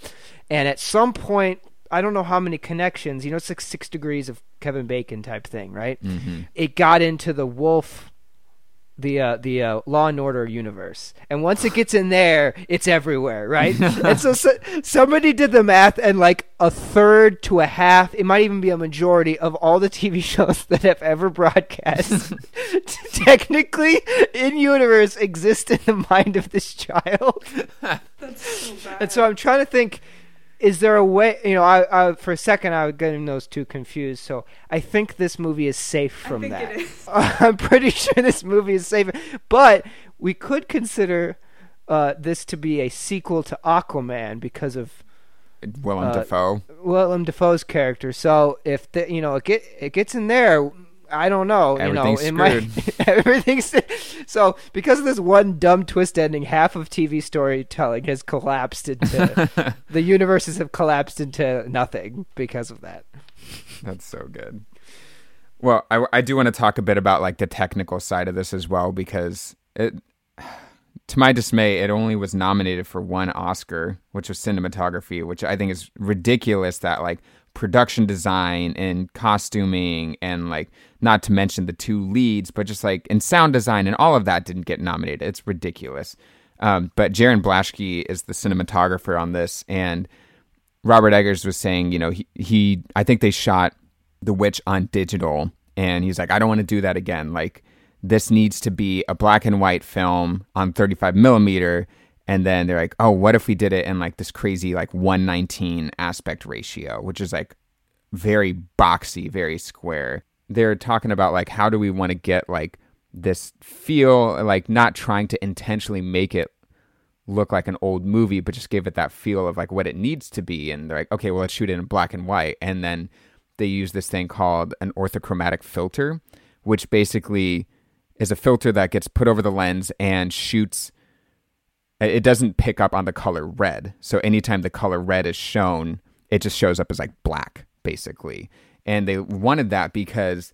And at some point, I don't know how many connections, you know, it's like six degrees of Kevin Bacon type thing, right? Mhm. It got into the Wolf the uh, the uh, Law and Order universe, and once it gets in there, it's everywhere, right? and so, so somebody did the math, and like a third to a half, it might even be a majority of all the TV shows that have ever broadcast, technically in universe, exist in the mind of this child. That's so bad. And so I'm trying to think. Is there a way? You know, I, I for a second I was getting those two confused. So I think this movie is safe I from think that. it is. I'm pretty sure this movie is safe, but we could consider uh, this to be a sequel to Aquaman because of willem Uh, dafoe Willem Dafoe's character. So if the, you know it get it gets in there, I don't know. Everything's you know, it might everything's so because of this one dumb twist ending. Half of TV storytelling has collapsed into the universes have collapsed into nothing because of that. That's so good. Well, I, I do want to talk a bit about like the technical side of this as well because it, to my dismay, it only was nominated for one Oscar, which was cinematography, which I think is ridiculous. That like production design and costuming and like not to mention the two leads, but just like in sound design and all of that didn't get nominated. It's ridiculous. Um, but Jarin Blaschke is the cinematographer on this, and Robert Eggers was saying, you know, he, he I think they shot The Witch on digital, and he's like, I don't want to do that again. Like, this needs to be a black and white film on 35 millimeter. And then they're like, oh, what if we did it in like this crazy like 119 aspect ratio, which is like very boxy, very square. They're talking about like how do we want to get like this feel, like not trying to intentionally make it look like an old movie, but just give it that feel of like what it needs to be. And they're like, okay, well, let's shoot it in black and white. And then they use this thing called an orthochromatic filter, which basically is a filter that gets put over the lens and shoots. It doesn't pick up on the color red. So anytime the color red is shown, it just shows up as like black, basically. And they wanted that because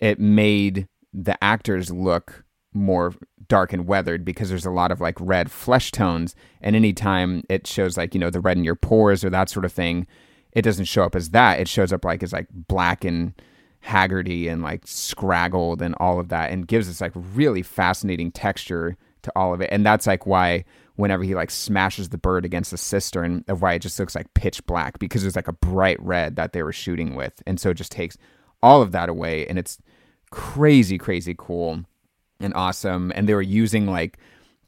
it made the actors look more dark and weathered because there's a lot of like red flesh tones. And anytime it shows like you know the red in your pores or that sort of thing it doesn't show up as that. It shows up like as like black and haggardy and like scraggled and all of that and gives this like really fascinating texture to all of it. And that's like why whenever he like smashes the bird against the cistern of why it just looks like pitch black because there's like a bright red that they were shooting with. And so it just takes all of that away and it's crazy crazy cool and awesome. And they were using like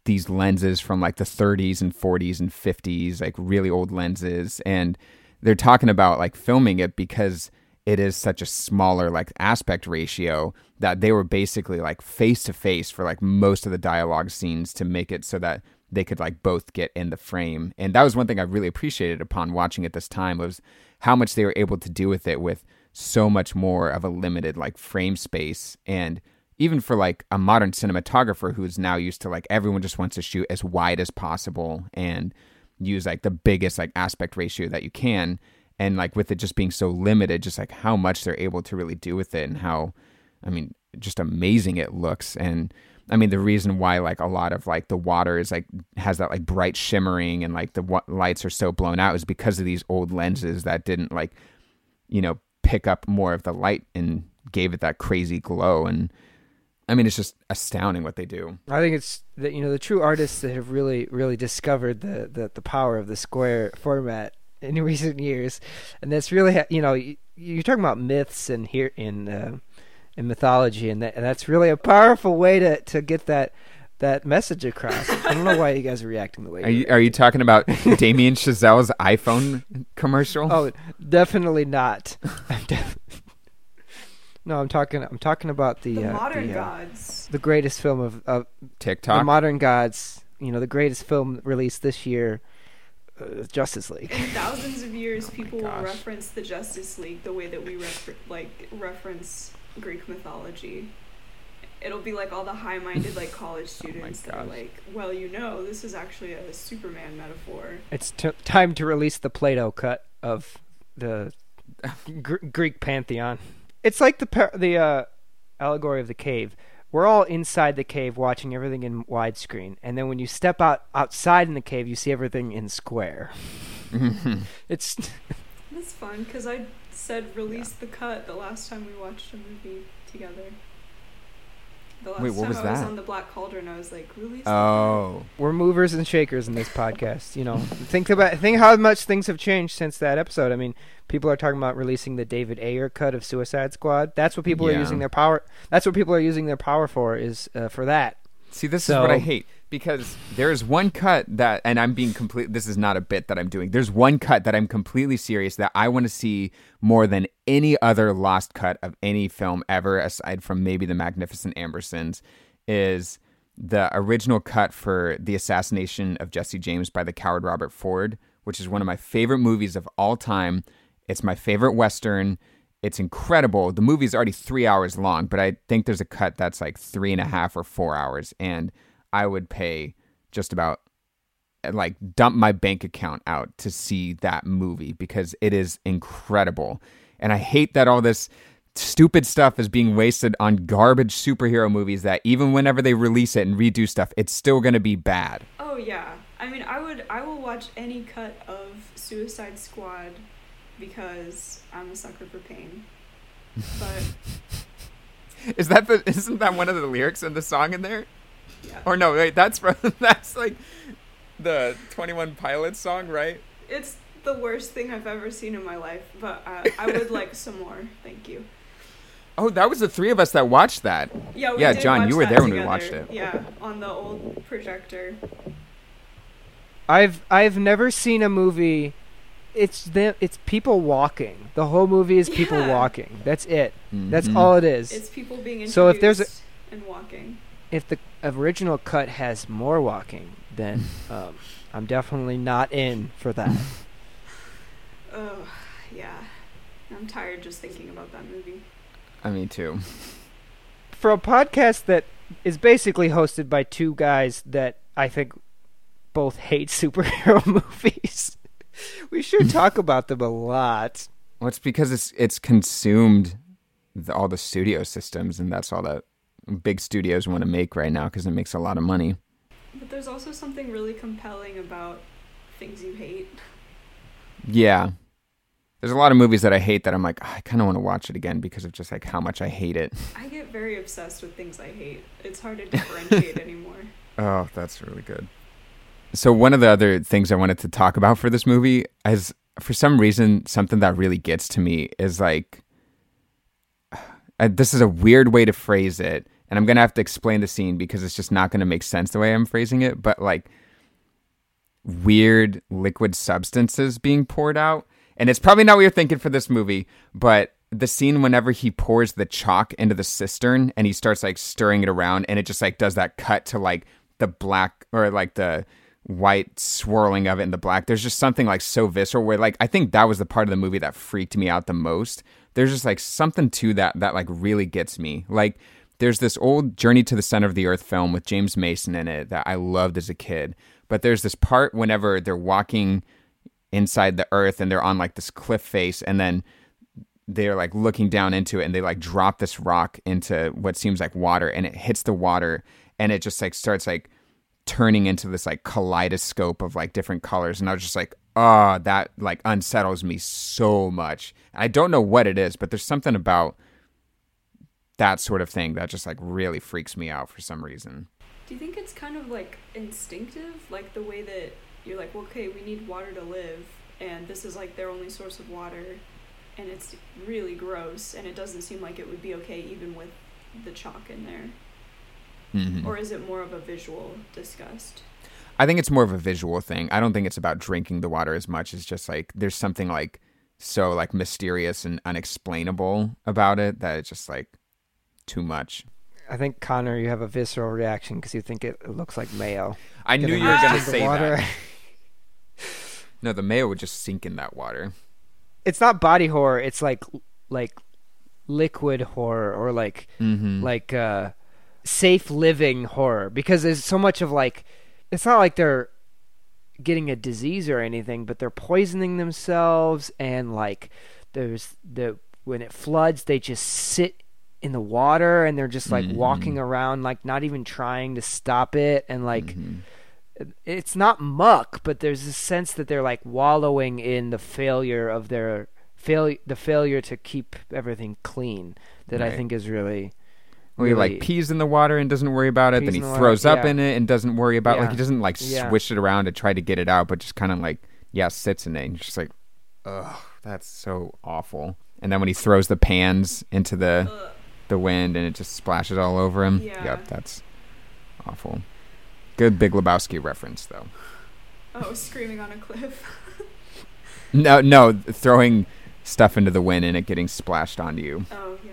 these lenses from like the 30s and 40s and 50s like really old lenses. And they're talking about like filming it because it is such a smaller like aspect ratio that they were basically like face to face for like most of the dialogue scenes to make it so that they could like both get in the frame. And that was one thing i really appreciated upon watching it this time was how much they were able to do with it with so much more of a limited like frame space. And even for like a modern cinematographer who's now used to like everyone just wants to shoot as wide as possible and use like the biggest like aspect ratio that you can. And like with it just being so limited just like how much they're able to really do with it and how i mean just amazing it looks. And i mean the reason why like a lot of like the water is like has that like bright shimmering and like the wa- lights are so blown out is because of these old lenses that didn't like you know pick up more of the light and gave it that crazy glow and I mean, it's just astounding what they do. I think it's that you know the true artists that have really really discovered the the, the power of the square format in recent years, and that's really you know you're talking about myths and here in uh, in mythology, and, that, and that's really a powerful way to to get that that message across. I don't know why you guys are reacting the way. Are you are you talking about Damien Chazelle's iPhone commercial? Oh, definitely not. No, I'm talking. I'm talking about the The uh, modern the, uh, gods. the greatest film of, of TikTok. the modern gods. You know, the greatest film released this year, uh, Justice League. In thousands of years, Oh people will reference the Justice League the way that we refer- like reference Greek mythology. It'll be like all the high-minded like college students that are Oh like, "Well, you know, this is actually a Superman metaphor." It's t- time to release the Plato cut of the Gr- Greek pantheon. It's like the par- the uh, allegory of the cave. We're all inside the cave watching everything in widescreen, and then when you step out outside in the cave, you see everything in square. It's That's fun because I said release the cut the last time we watched a movie together. The last Wait, what time was I was that? on the Black Cauldron, I was like, release. the oh, we're movers and shakers in this podcast. You know, think about think how much things have changed since that episode. I mean, people are talking about releasing the David Ayer cut of Suicide Squad. That's what people Yeah. are using their power. That's what people are using their power for is uh, for that. see, this is what I hate because there is one cut that, and I'm being complete. This is not a bit that I'm doing. There's one cut that I'm completely serious that I want to see more than any other lost cut of any film ever, aside from maybe the Magnificent Ambersons, is the original cut for the assassination of Jesse James by the coward Robert Ford, which is one of my favorite movies of all time. It's my favorite Western. It's incredible. The movie's already three hours long, but I think there's a cut that's like three and a half or four hours. And I would pay just about like dump my bank account out to see that movie because it is incredible. And I hate that all this stupid stuff is being wasted on garbage superhero movies that even whenever they release it and redo stuff, it's still going to be bad. Oh yeah. I mean, I would I will watch any cut of Suicide Squad because I'm a sucker for pain. But Is that the isn't that one of the lyrics in the song in there? Yeah. Or no, wait, that's from that's like the 21 Pilots song, right? It's the worst thing I've ever seen in my life, but uh, I would like some more. Thank you. Oh, that was the three of us that watched that. Yeah, we Yeah, did John, watch you were that there when we watched it. Yeah, on the old projector. I've I've never seen a movie. It's them. It's people walking. The whole movie is people Yeah. walking. That's it. That's Mhm. all it is. It's people being introduced So if there's a- and walking. if the original cut has more walking, then um, I'm definitely not in for that. Oh, yeah. I'm tired just thinking about that movie. I mean, too. for a podcast that is basically hosted by two guys that I think both hate superhero movies, we should talk about them a lot. Well, it's because it's it's consumed the, all the studio systems, and that's all that big studios want to make right now because it makes a lot of money. But there's also something really compelling about things you hate. Yeah. There's a lot of movies that I hate that I'm like, "Ah, I kind of want to watch it again because of just like how much I hate it. I get very obsessed with things I hate. It's hard to differentiate anymore. Oh, that's really good. So one of the other things I wanted to talk about for this movie is for some reason something that really gets to me is like uh, this is a weird way to phrase it and I'm to have to explain the scene because it's just not to make sense the way I'm phrasing it, but like weird liquid substances being poured out. And it's probably not what you're thinking for this movie, but the scene whenever he pours the chalk into the cistern and he starts like stirring it around and it just like does that cut to like the black or like the white swirling of it in the black. There's just something like so visceral where like I think that was the part of the movie that freaked me out the most. There's just like something to that that like really gets me. Like there's this old Journey to the Center of the Earth film with James Mason in it that I loved as a kid. But there's this part whenever they're walking inside the earth and they're on like this cliff face and then they're like looking down into it and they like drop this rock into what seems like water and it hits the water and it just like starts like turning into this like kaleidoscope of like different colors and I was just like oh that like unsettles me so much I don't know what it is but there's something about that sort of thing that just like really freaks me out for some reason Do you think it's kind of like instinctive? Like the way that you're like, well, okay, we need water to live, and this is like their only source of water, and it's really gross, and it doesn't seem like it would be okay even with the chalk in there. Mhm. Or is it more of a visual disgust? I think it's more of a visual thing. I don't think it's about drinking the water as much as just like there's something like so like mysterious and unexplainable about it that it's just like too much. I think Connor, you have a visceral reaction because you think it, looks like mayo. I knew you were going to say water. that. No, the mayo would just sink in that water. It's not body horror. It's like like liquid horror or like Mm-hmm. like uh, safe living horror because there's so much of like it's not like they're getting a disease or anything, but they're poisoning themselves and like there's the when it floods they just sit in the water and they're just like Mhm. walking around like not even trying to stop it and like Mhm. it's not muck, but there's a sense that they're like wallowing in the failure of their fail the failure to keep everything clean that I think is really Well, he like pees in the water and doesn't worry about it. Pees Then he in the water, throws up yeah. in it and doesn't worry about. Like he doesn't like Yeah. swish it around to try to get it out, but just kind of like yeah sits in it. And just like, ugh, that's so awful. And then when he throws the pans into the Ugh. The wind and it just splashes all over him. Yeah. Yep, that's awful. Good Big Lebowski reference though. Oh, screaming on a cliff. No, no, throwing stuff into the wind and it getting splashed onto you. oh, yeah.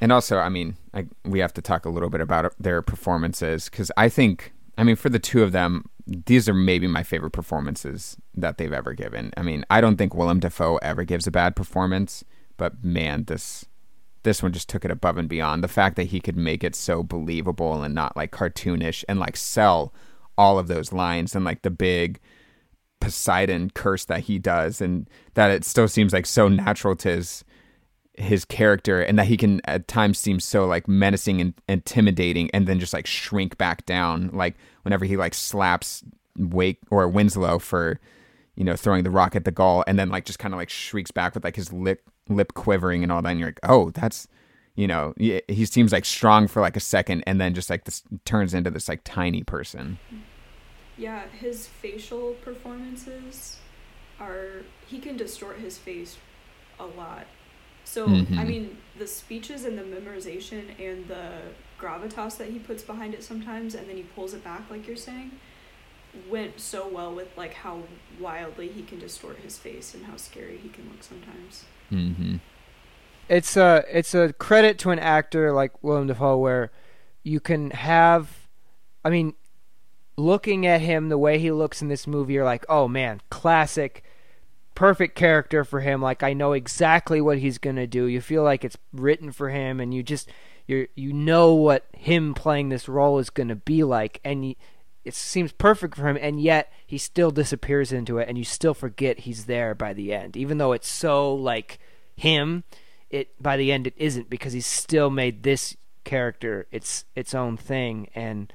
And also, I mean, I, we have to talk a little bit about their performances because I think, I mean, for the two of them, these are maybe my favorite performances that they've ever given. I mean, I don't think Willem Dafoe ever gives a bad performance, but man, this this one just took it above and beyond. The fact that he could make it so believable and not like cartoonish and like sell all of those lines and like the big Poseidon curse that he does and that it still seems like so natural to his his character and that he can at times seem so like menacing and intimidating and then just like shrink back down like whenever he like slaps Wake or Winslow for you know throwing the rock at the goal and then like just kind of like shrieks back with like his lip lip quivering and all that and you're like oh that's you know he, seems like strong for like a second and then just like this turns into this like tiny person Yeah, his facial performances are. He can distort his face a lot. So, I Mhm. mean, the speeches and the memorization and the gravitas that he puts behind it sometimes, and then he pulls it back, like you're saying, went so well with like how wildly he can distort his face and how scary he can look sometimes. Mm-hmm. it's a it's a credit to an actor like Willem Dafoe where you can have I mean looking at him the way he looks in this movie you're like oh man classic perfect character for him. Like I know exactly what he's to do. You feel like it's written for him and you just you you know what him playing this role is going to be like. And you, it seems perfect for him and yet he still disappears into it and you still forget he's there by the end even though it's so like him it by the end it isn't because he's still made this character its its own thing and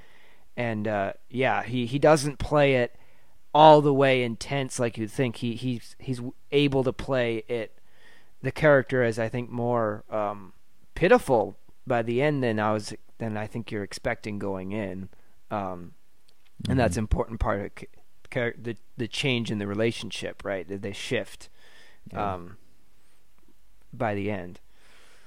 and uh, yeah, he he doesn't play it all the way intense like you'd think. He he's he's able to play it the character as I think more um, pitiful by the end than I was than I think you're expecting going in, um, and mm-hmm. that's an important part of the the change in the relationship, right? That they shift yeah. um, by the end.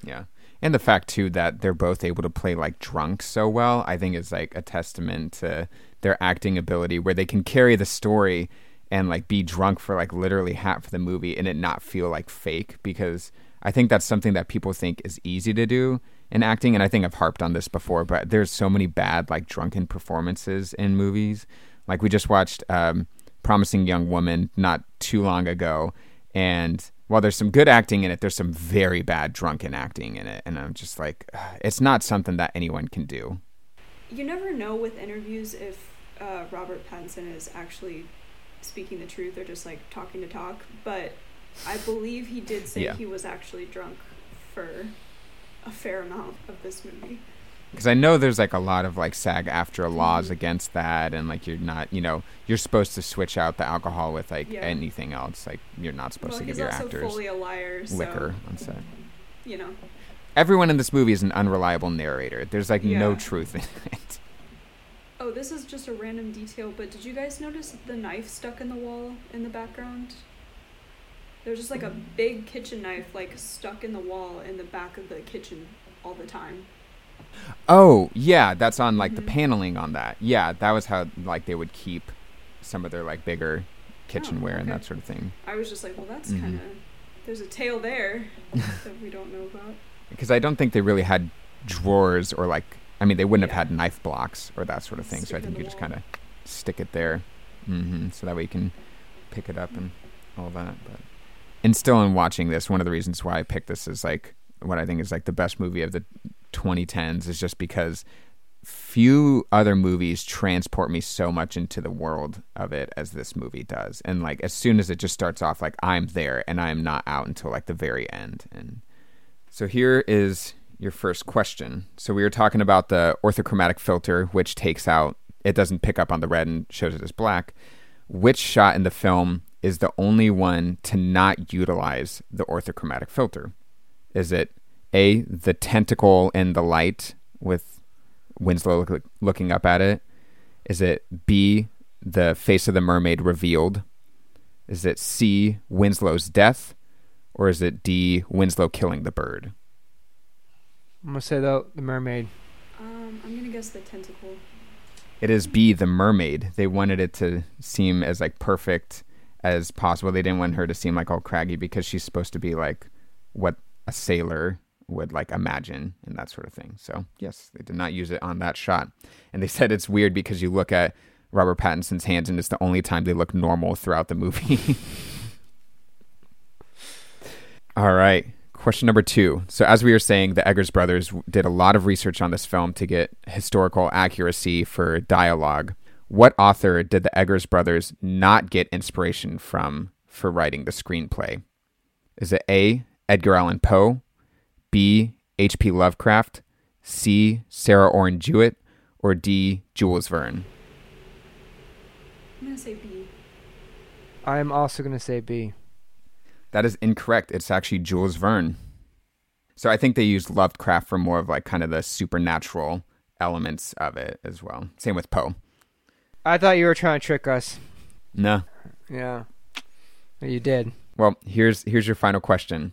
Yeah, and the fact too that they're both able to play like drunk so well, I think is like a testament to their acting ability, where they can carry the story and like be drunk for like literally half of the movie and it not feel like fake because I think that's something that people think is easy to do in acting and I think I've harped on this before but there's so many bad like drunken performances in movies like we just watched um, Promising Young Woman not too long ago and while there's some good acting in it there's some very bad drunken acting in it and I'm just like it's not something that anyone can do you never know with interviews if uh, Robert Pattinson is actually speaking the truth or just like talking to talk. But I believe he did say yeah. he was actually drunk for a fair amount of this movie. Because I know there's like a lot of like SAG-AFTRA laws mm-hmm. against that, and like you're not, you know, you're supposed to switch out the alcohol with like yeah. anything else. Like you're not supposed well, to give your actors fully a liar, liquor so, on set. You know, everyone in this movie is an unreliable narrator. There's like yeah. no truth in it. Oh, this is just a random detail, but did you guys notice the knife stuck in the wall in the background? There's just like a big kitchen knife like stuck in the wall in the back of the kitchen all the time. Oh, yeah, that's on like mm-hmm. the paneling on that. Yeah, that was how like they would keep some of their like bigger kitchenware oh, okay. and that sort of thing. I was just like, well, that's mm-hmm. kind of there's a tale there that we don't know about. Because I don't think they really had drawers or like I mean, they wouldn't yeah. have had knife blocks or that sort of thing. Stick so I think you just kind of stick it there, mm-hmm, so that way you can pick it up and all that. But and still, in watching this, one of the reasons why I picked this is like what I think is like the best movie of the 2010s is just because few other movies transport me so much into the world of it as this movie does. And like as soon as it just starts off, like I'm there and I'm not out until like the very end. And so here is your first question. So we were talking about the orthochromatic filter, which takes out, it doesn't pick up on the red and shows it as black. Which shot in the film is the only one to not utilize the orthochromatic filter? Is it A, the tentacle in the light with Winslow look, looking up at it? Is it B, the face of the mermaid revealed? Is it C, Winslow's death? Or is it D, Winslow killing the bird? I'm gonna say the the mermaid. Um, I'm gonna guess the tentacle. It is B, the mermaid. They wanted it to seem as like perfect as possible. They didn't want her to seem like all craggy because she's supposed to be like what a sailor would like imagine and that sort of thing. So yes, they did not use it on that shot. And they said it's weird because you look at Robert Pattinson's hands and it's the only time they look normal throughout the movie. All right. Question number two. So, as we were saying, the Eggers brothers did a lot of research on this film to get historical accuracy for dialogue. What author did the Eggers brothers not get inspiration from for writing the screenplay? Is it A. Edgar Allan Poe, B. H.P. Lovecraft, C. Sarah Orne Jewett, or D. Jules Verne? I'm going to say B. I'm also going to say B. That is incorrect. It's actually Jules Verne. So I think they used Lovecraft for more of like kind of the supernatural elements of it as well. Same with Poe. I thought you were trying to trick us. No. Yeah. You did. Well, here's here's your final question.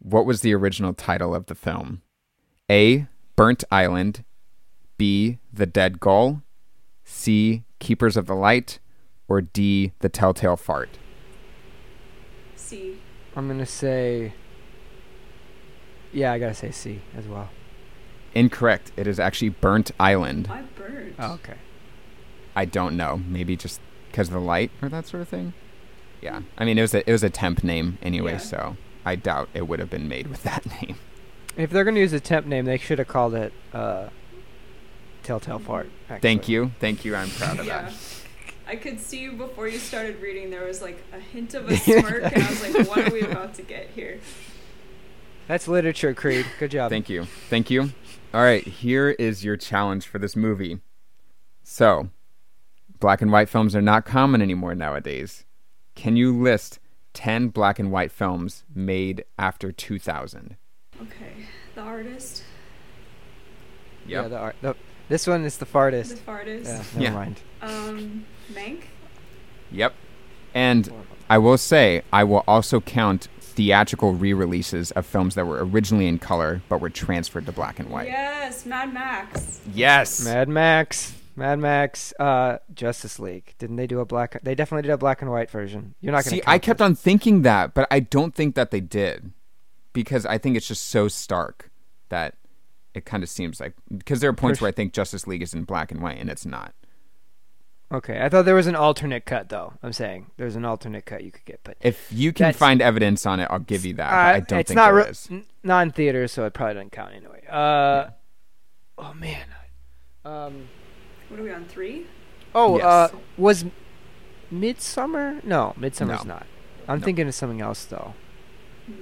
What was the original title of the film? A. Burnt Island. B. The Dead Gull. C. Keepers of the Light. Or D. The Telltale Fart. C. I'm gonna say. Yeah, I gotta say C as well. Incorrect. It is actually Burnt Island. Why burnt? Oh, okay. I don't know. Maybe just because of the light or that sort of thing. Yeah. I mean, it was a it was a temp name anyway, yeah. so I doubt it would have been made with that name. If they're gonna use a temp name, they should have called it uh, Telltale Fart. Actually. Thank you, thank you. I'm proud of yeah. that. I could see you before you started reading. There was like a hint of a smirk, and I was like, "What are we about to get here?" That's literature, Creed. Good job. Thank you. Thank you. All right, here is your challenge for this movie. So, black and white films are not common anymore nowadays. Can you list 10 black and white films made after 2000? Okay. The artist. Yeah, the art. The, this one is the fartest. The fartist. Yeah, never Yeah. mind. Um, Mank. Yep. And I will say, I will also count theatrical re releases of films that were originally in color but were transferred to black and white. Yes, Mad Max. Yes. Mad Max. Mad Max. Uh, Justice League. Didn't they do a black? They definitely did a black and white version. You're not gonna. See, I kept on thinking that, but I don't think that they did because I think it's just so stark that it kind of seems like because there are points For where I think Justice League is in black and white and it's not. Okay, I thought there was an alternate cut though. I'm saying there's an alternate cut you could get, but If you can find evidence on it, I'll give you that. Uh, I don't it's think not there re- n- not in theaters, so it probably doesn't count anyway. Uh, oh man. Um. What are we on? Three? Oh, Yes. uh, was Midsummer? No, Midsummer's No. not. I'm No. thinking of something else though. Hmm.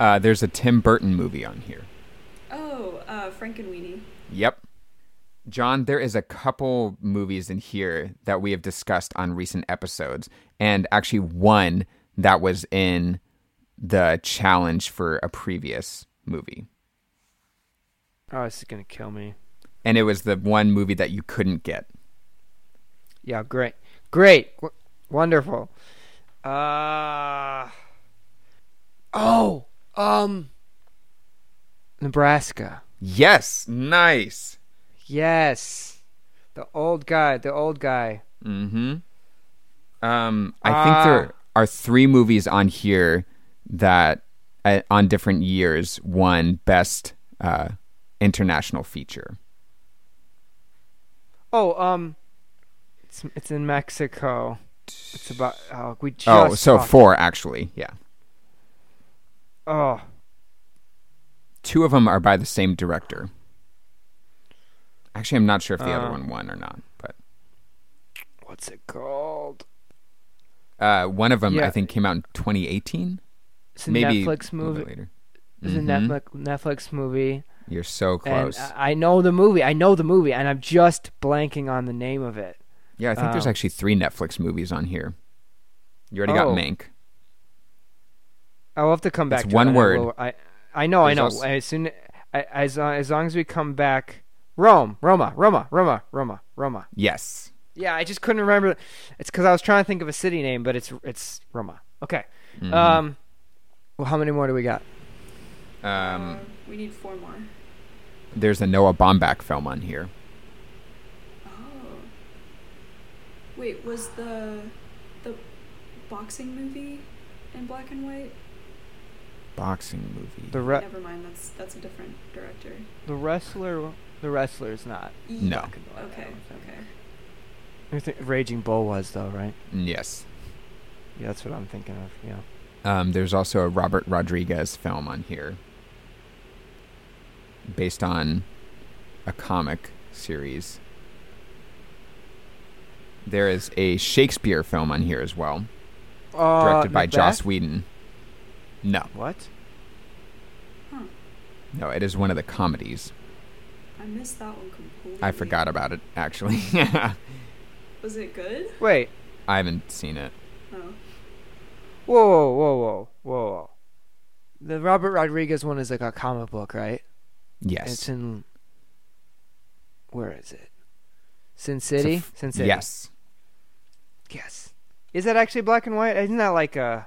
Uh, there's a Tim Burton movie on here. Oh, uh, Frankenweenie. Yep. John, there is a couple movies in here that we have discussed on recent episodes, and actually one that was in the challenge for a previous movie. Oh, this is gonna kill me. And it was the one movie that you couldn't get. Yeah, great, great, w- wonderful. Uh. Oh, um. Nebraska. Yes, nice. Yes, the old guy. The old guy. Mm-hmm. Um, I Ah. think there are three movies on here that, uh, on different years, won best uh, international feature. Oh, um, it's it's in Mexico. It's about. Oh, we just. oh, so talked- four actually. Yeah, Oh, two of them are by the same director. Actually, I'm not sure if the other Uh. one won or not, but what's it called? uh, one of them Yeah. I think came out in 2018. It's a Maybe Netflix movie. later. It's Mhm. a Netflix Netflix movie, You're so close. and I I know the movie. I know the movie, and I'm just blanking on the name of it. yeah, I think there's um, actually three Netflix movies on here. You already Oh. got Mank. I'll have to come back. It's to one it, and I word. will- I I know. I know. also- as soon I, as as long as we come back, Rome, Roma, Roma, Roma, Roma, Roma. Yes. Yeah, I just couldn't remember. It's because I was trying to think of a city name, but it's it's Roma. Okay. Mhm. Um. Well, how many more do we got? Um, uh, we need four more. There's a Noah Baumbach film on here. Oh. Wait, was the the boxing movie in black and white? Boxing movie. The re- Never mind. That's that's a different director. the wrestler. The wrestler is not. No. black and white, Okay. Okay. I think Raging Bull was though, right? yes. Yeah, that's what I'm thinking of. Yeah. Um, there's also a Robert Rodriguez film on here, based on a comic series. There is a Shakespeare film on here as well, Uh, directed by Macbeth? Joss Whedon. No, What? Huh. no, it is one of the comedies. I missed that one completely. I forgot about it actually. Was it good? Wait. I haven't seen it. Oh. Whoa, whoa, whoa, whoa, whoa, whoa. The Robert Rodriguez one is like a comic book, right? Yes. It's in. Where is it? Sin City. f- Sin City. Yes. Yes. Is that actually black and white? Isn't that like a?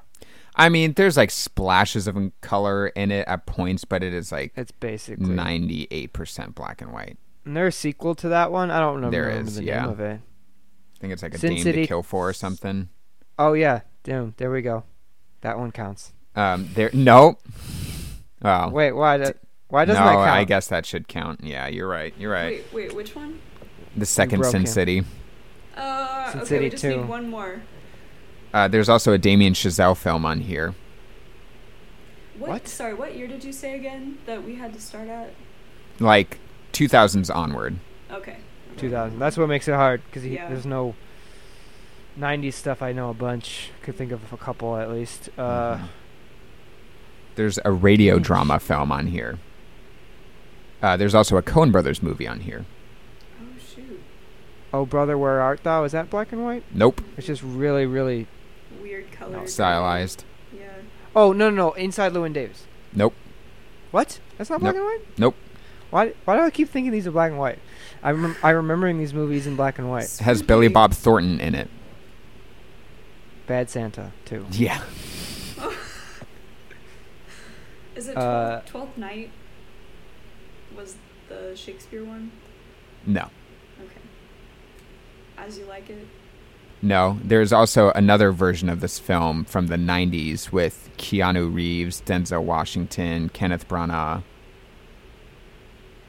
I mean, there's like splashes of color in it at points, but it is like It's basically. 98% black and white. And there's a sequel to that one. I don't remember There is, the yeah. name of it. I think it's like a Sin Dame City- to Kill For or something. Oh yeah, damn. There we go. That one counts. Um, there, no. Oh, Wait, why? That, why doesn't no, that count? I guess that should count. Yeah, you're right. You're right. Wait, wait, which one? The second Sin him. City. Uh, Sin okay, City we just 2. need one more. Uh, there's also a Damien Chazelle film on here. What? What? Sorry, what year did you say again that we had to start at? Like 2000s onward. Okay. 2000. That's what makes it hard because Yeah. there's no 90s stuff. I know a bunch. Could think of a couple at least. Uh, Mhm. There's a radio drama film on here. Uh, there's also a Coen Brothers movie on here. Oh shoot. Oh brother, where art thou? Is that black and white? Nope, It's just really, really. Weird color. stylized. Yeah. Oh no, no, no! Inside Llewyn Davis. Nope. What? That's not black Nope. and white. Nope. Why? Why do I keep thinking these are black and white? I rem- I remembering these movies in black and white. Has Billy Bob Thornton in it. Bad Santa too. Yeah. Is it Uh, Twelfth, Twelfth Night? Was the Shakespeare one? No. Okay. As you like it. No. There's also another version of this film from the 90s with Keanu Reeves, Denzel Washington, Kenneth Branagh.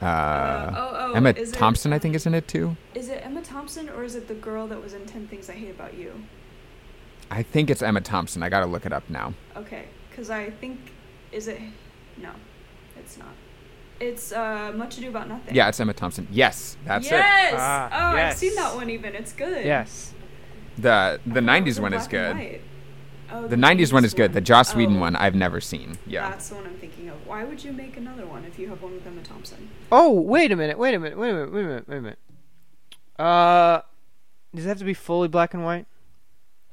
Uh, oh, oh. Emma is it- Thompson, I think, is in it too. Is it Emma Thompson or is it the girl that was in Ten Things I Hate About You? I think it's Emma Thompson. I gotta look it up now. Okay, because I think is it? No, it's not. It's uh, Much Ado About Nothing. Yeah, it's Emma Thompson. Yes, that's it. yes. Ah, oh, yes. I've seen that one. Even it's good. Yes. The the thought '90s one is black and good. white. Oh, The '90s one is good. The Joss Whedon Oh, one I've never seen. Yeah. That's the one I'm thinking of. Why would you make another one if you have one with Emma Thompson? Oh wait a minute! Wait a minute! Wait a minute! Wait a minute! Wait a minute! Uh, does it have to be fully black and white?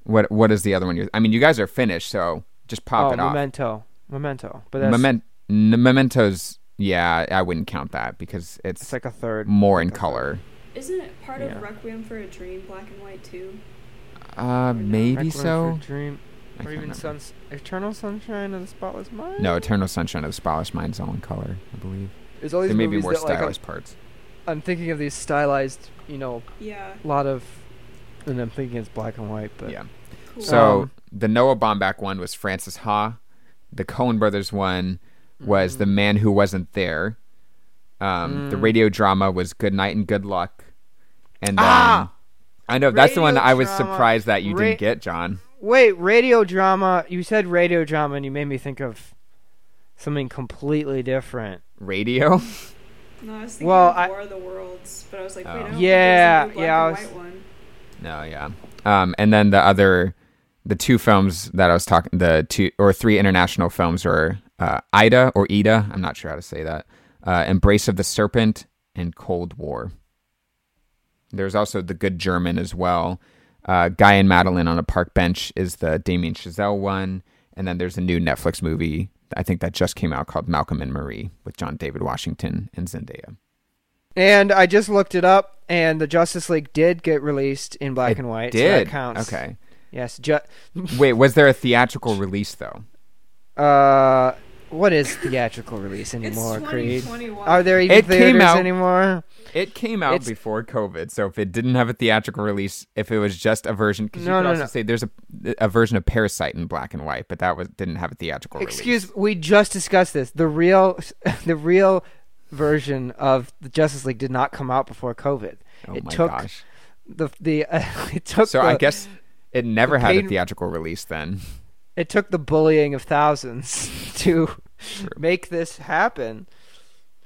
What What is the other one? You're, I mean, you guys are finished, so just pop oh, it off. Memento. Memento. But that's Memento. Mementos. Yeah, I wouldn't count that because it's, it's like a third. more in color. Isn't it part Yeah. of Requiem for a Dream, black and white too? Uh, maybe Requiem so. for a Dream, or even. Suns, Eternal Sunshine of the Spotless Mind. No, Eternal Sunshine of the Spotless Mind is all in color, I believe. There's all these There may be more that like stylized parts. I'm thinking of these stylized, you know, Yeah. a lot of, and I'm thinking it's black and white, but Yeah. Cool. So Um, the Noah Baumbach one was Francis Ha. The Coen Brothers one was Mm. The Man Who Wasn't There. Um, The Mm. radio drama was Good Night and Good Luck. And then Ah! I know that's the one Radio I was drama, surprised that you ra- didn't get, John. Wait, radio drama. You said radio drama, and you made me think of something completely different. Radio. no, I was thinking well, of I- War of the Worlds, but I was like, wait, Oh. I don't Yeah, think there's a new yeah, black was- and white one. No, yeah. Um, and then the other, the two films that I was talking, the two or three international films were uh, Ida or Ida. I'm not sure how to say that. Uh, Embrace of the Serpent and Cold War. There's also The Good German as well. Uh, Guy and Madeline on a Park Bench is the Damien Chazelle one, and then there's a new Netflix movie I think that just came out called Malcolm and Marie with John David Washington and Zendaya. And I just looked it up, and the Justice League did get released in black It and white. so Did that counts. okay. Yes. Ju- Wait, was there a theatrical release though? uh, what is theatrical release It's anymore, Creed? Are there even It came theaters out- anymore? It came out It's- before COVID, so if it didn't have a theatrical release, if it was just a version, because you could no, also no. say there's a a version of Parasite in black and white, but that was didn't have a theatrical release. Excuse, release. we just discussed this. The real, the real version of the Justice League did not come out before COVID. Oh it my took gosh! the the uh, it took So the, I guess it never the had a theatrical release then. It took the bullying of thousands to True. make this happen.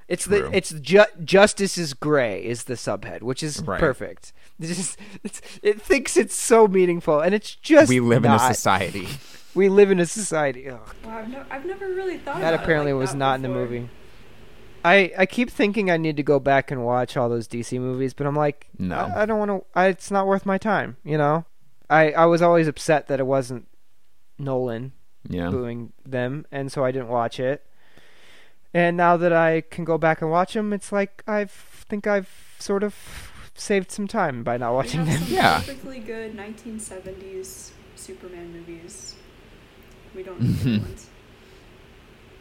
It's the it's ju- justice is gray is the subhead, which is Right. perfect. It's just, it's, it thinks it's so meaningful, and it's just we live in a society. We live in a society. Ugh. Wow, I've, no, I've never really thought That about apparently it like was that not in the movie. I I keep thinking I need to go back and watch all those DC movies, but I'm like, No. I, I don't want to. It's not worth my time. You know, I I was always upset that it wasn't Nolan Yeah. booing them, and so I didn't watch it. And now that I can go back and watch them, it's like I think I've sort of saved some time by not watching them. some Yeah. perfectly good 1970s Superman movies. We don't need mm-hmm. new ones.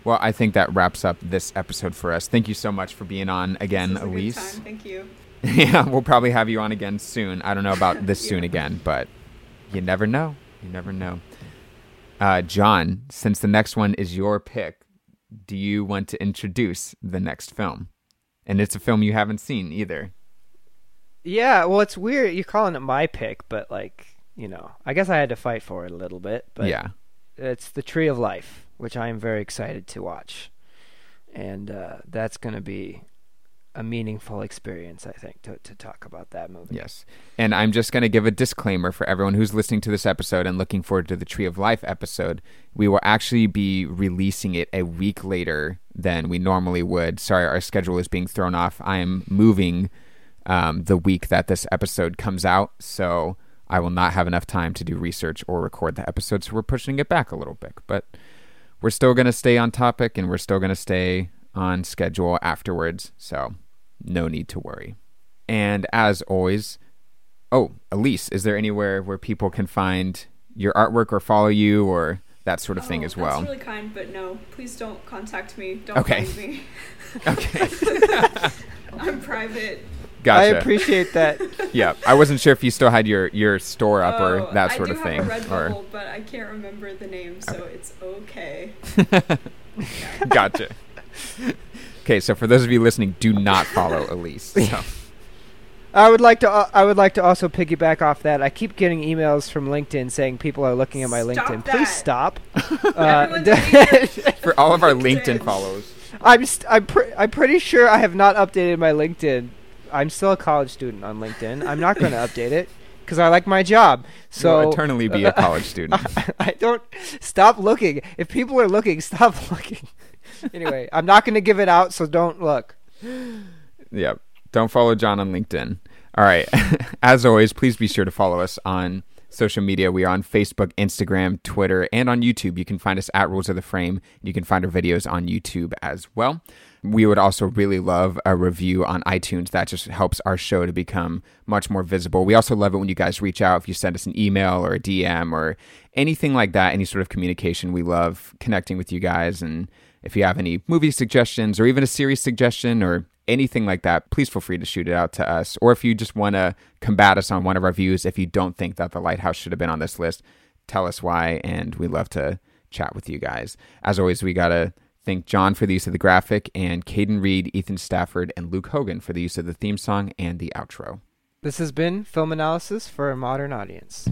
Well, I think that wraps up this episode for us. Thank you so much for being on again, This was a good Elise. time, Thank you. yeah, we'll probably have you on again soon. I don't know about this soon again, but you never know. You never know. Uh, John, since the next one is your pick, do you want to introduce the next film? And it's a film you haven't seen either. Yeah, well, it's weird. You're calling it my pick, but like, you know, I guess I had to fight for it a little bit. But yeah. it's the Tree of Life, which I am very excited to watch, and uh, that's going to be a meaningful experience. I think to to talk about that movie. Yes. And I'm just going to give a disclaimer for everyone who's listening to this episode and looking forward to the Tree of Life episode. We will actually be releasing it a week later than we normally would. Sorry, our schedule is being thrown off. I am moving um, the week that this episode comes out. So I will not have enough time to do research or record the episode. So we're pushing it back a little bit. But we're still going to stay on topic and we're still going to stay on schedule afterwards. So no need to worry. And as always, oh, Elise, is there anywhere where people can find your artwork or follow you or that sort of thing Oh, as well? That's really kind, but no, please don't contact me. Don't Okay. find me. Okay. I'm private. Gotcha. I appreciate that. yeah, I wasn't sure if you still had your your store up Oh, or that sort I of thing. Have a or Redbubble, but I can't remember the name, so it's okay. gotcha. Okay, so for those of you listening, do not follow Elise. So. I would like to. Uh, I would like to also piggyback off that. I keep getting emails from LinkedIn saying people are looking at my Stop LinkedIn. that. Please stop. Uh, For all of our LinkedIn. LinkedIn follows. I'm st- I'm pre- I'm pretty sure I have not updated my LinkedIn. I'm still a college student on LinkedIn. I'm not going to update it because I like my job. So You'll eternally be a college student. I don't stop looking. If people are looking, stop looking. Anyway, I'm not going to give it out, so don't look. Yep. Don't follow John on LinkedIn. All right. As always, please be sure to follow us on social media. We are on Facebook, Instagram, Twitter, and on YouTube. You can find us at Rules of the Frame. You can find our videos on YouTube as well. We would also really love a review on iTunes. That just helps our show to become much more visible. We also love it when you guys reach out. If you send us an email or a DM or anything like that, any sort of communication, we love connecting with you guys. And if you have any movie suggestions or even a series suggestion or anything like that, please feel free to shoot it out to us. Or if you just want to combat us on one of our views, if you don't think that The Lighthouse should have been on this list, tell us why. And we love to chat with you guys. As always, we got to thank John for the use of the graphic and Caden Reed, Ethan Stafford, and Luke Hogan for the use of the theme song and the outro. This has been film analysis for a modern audience.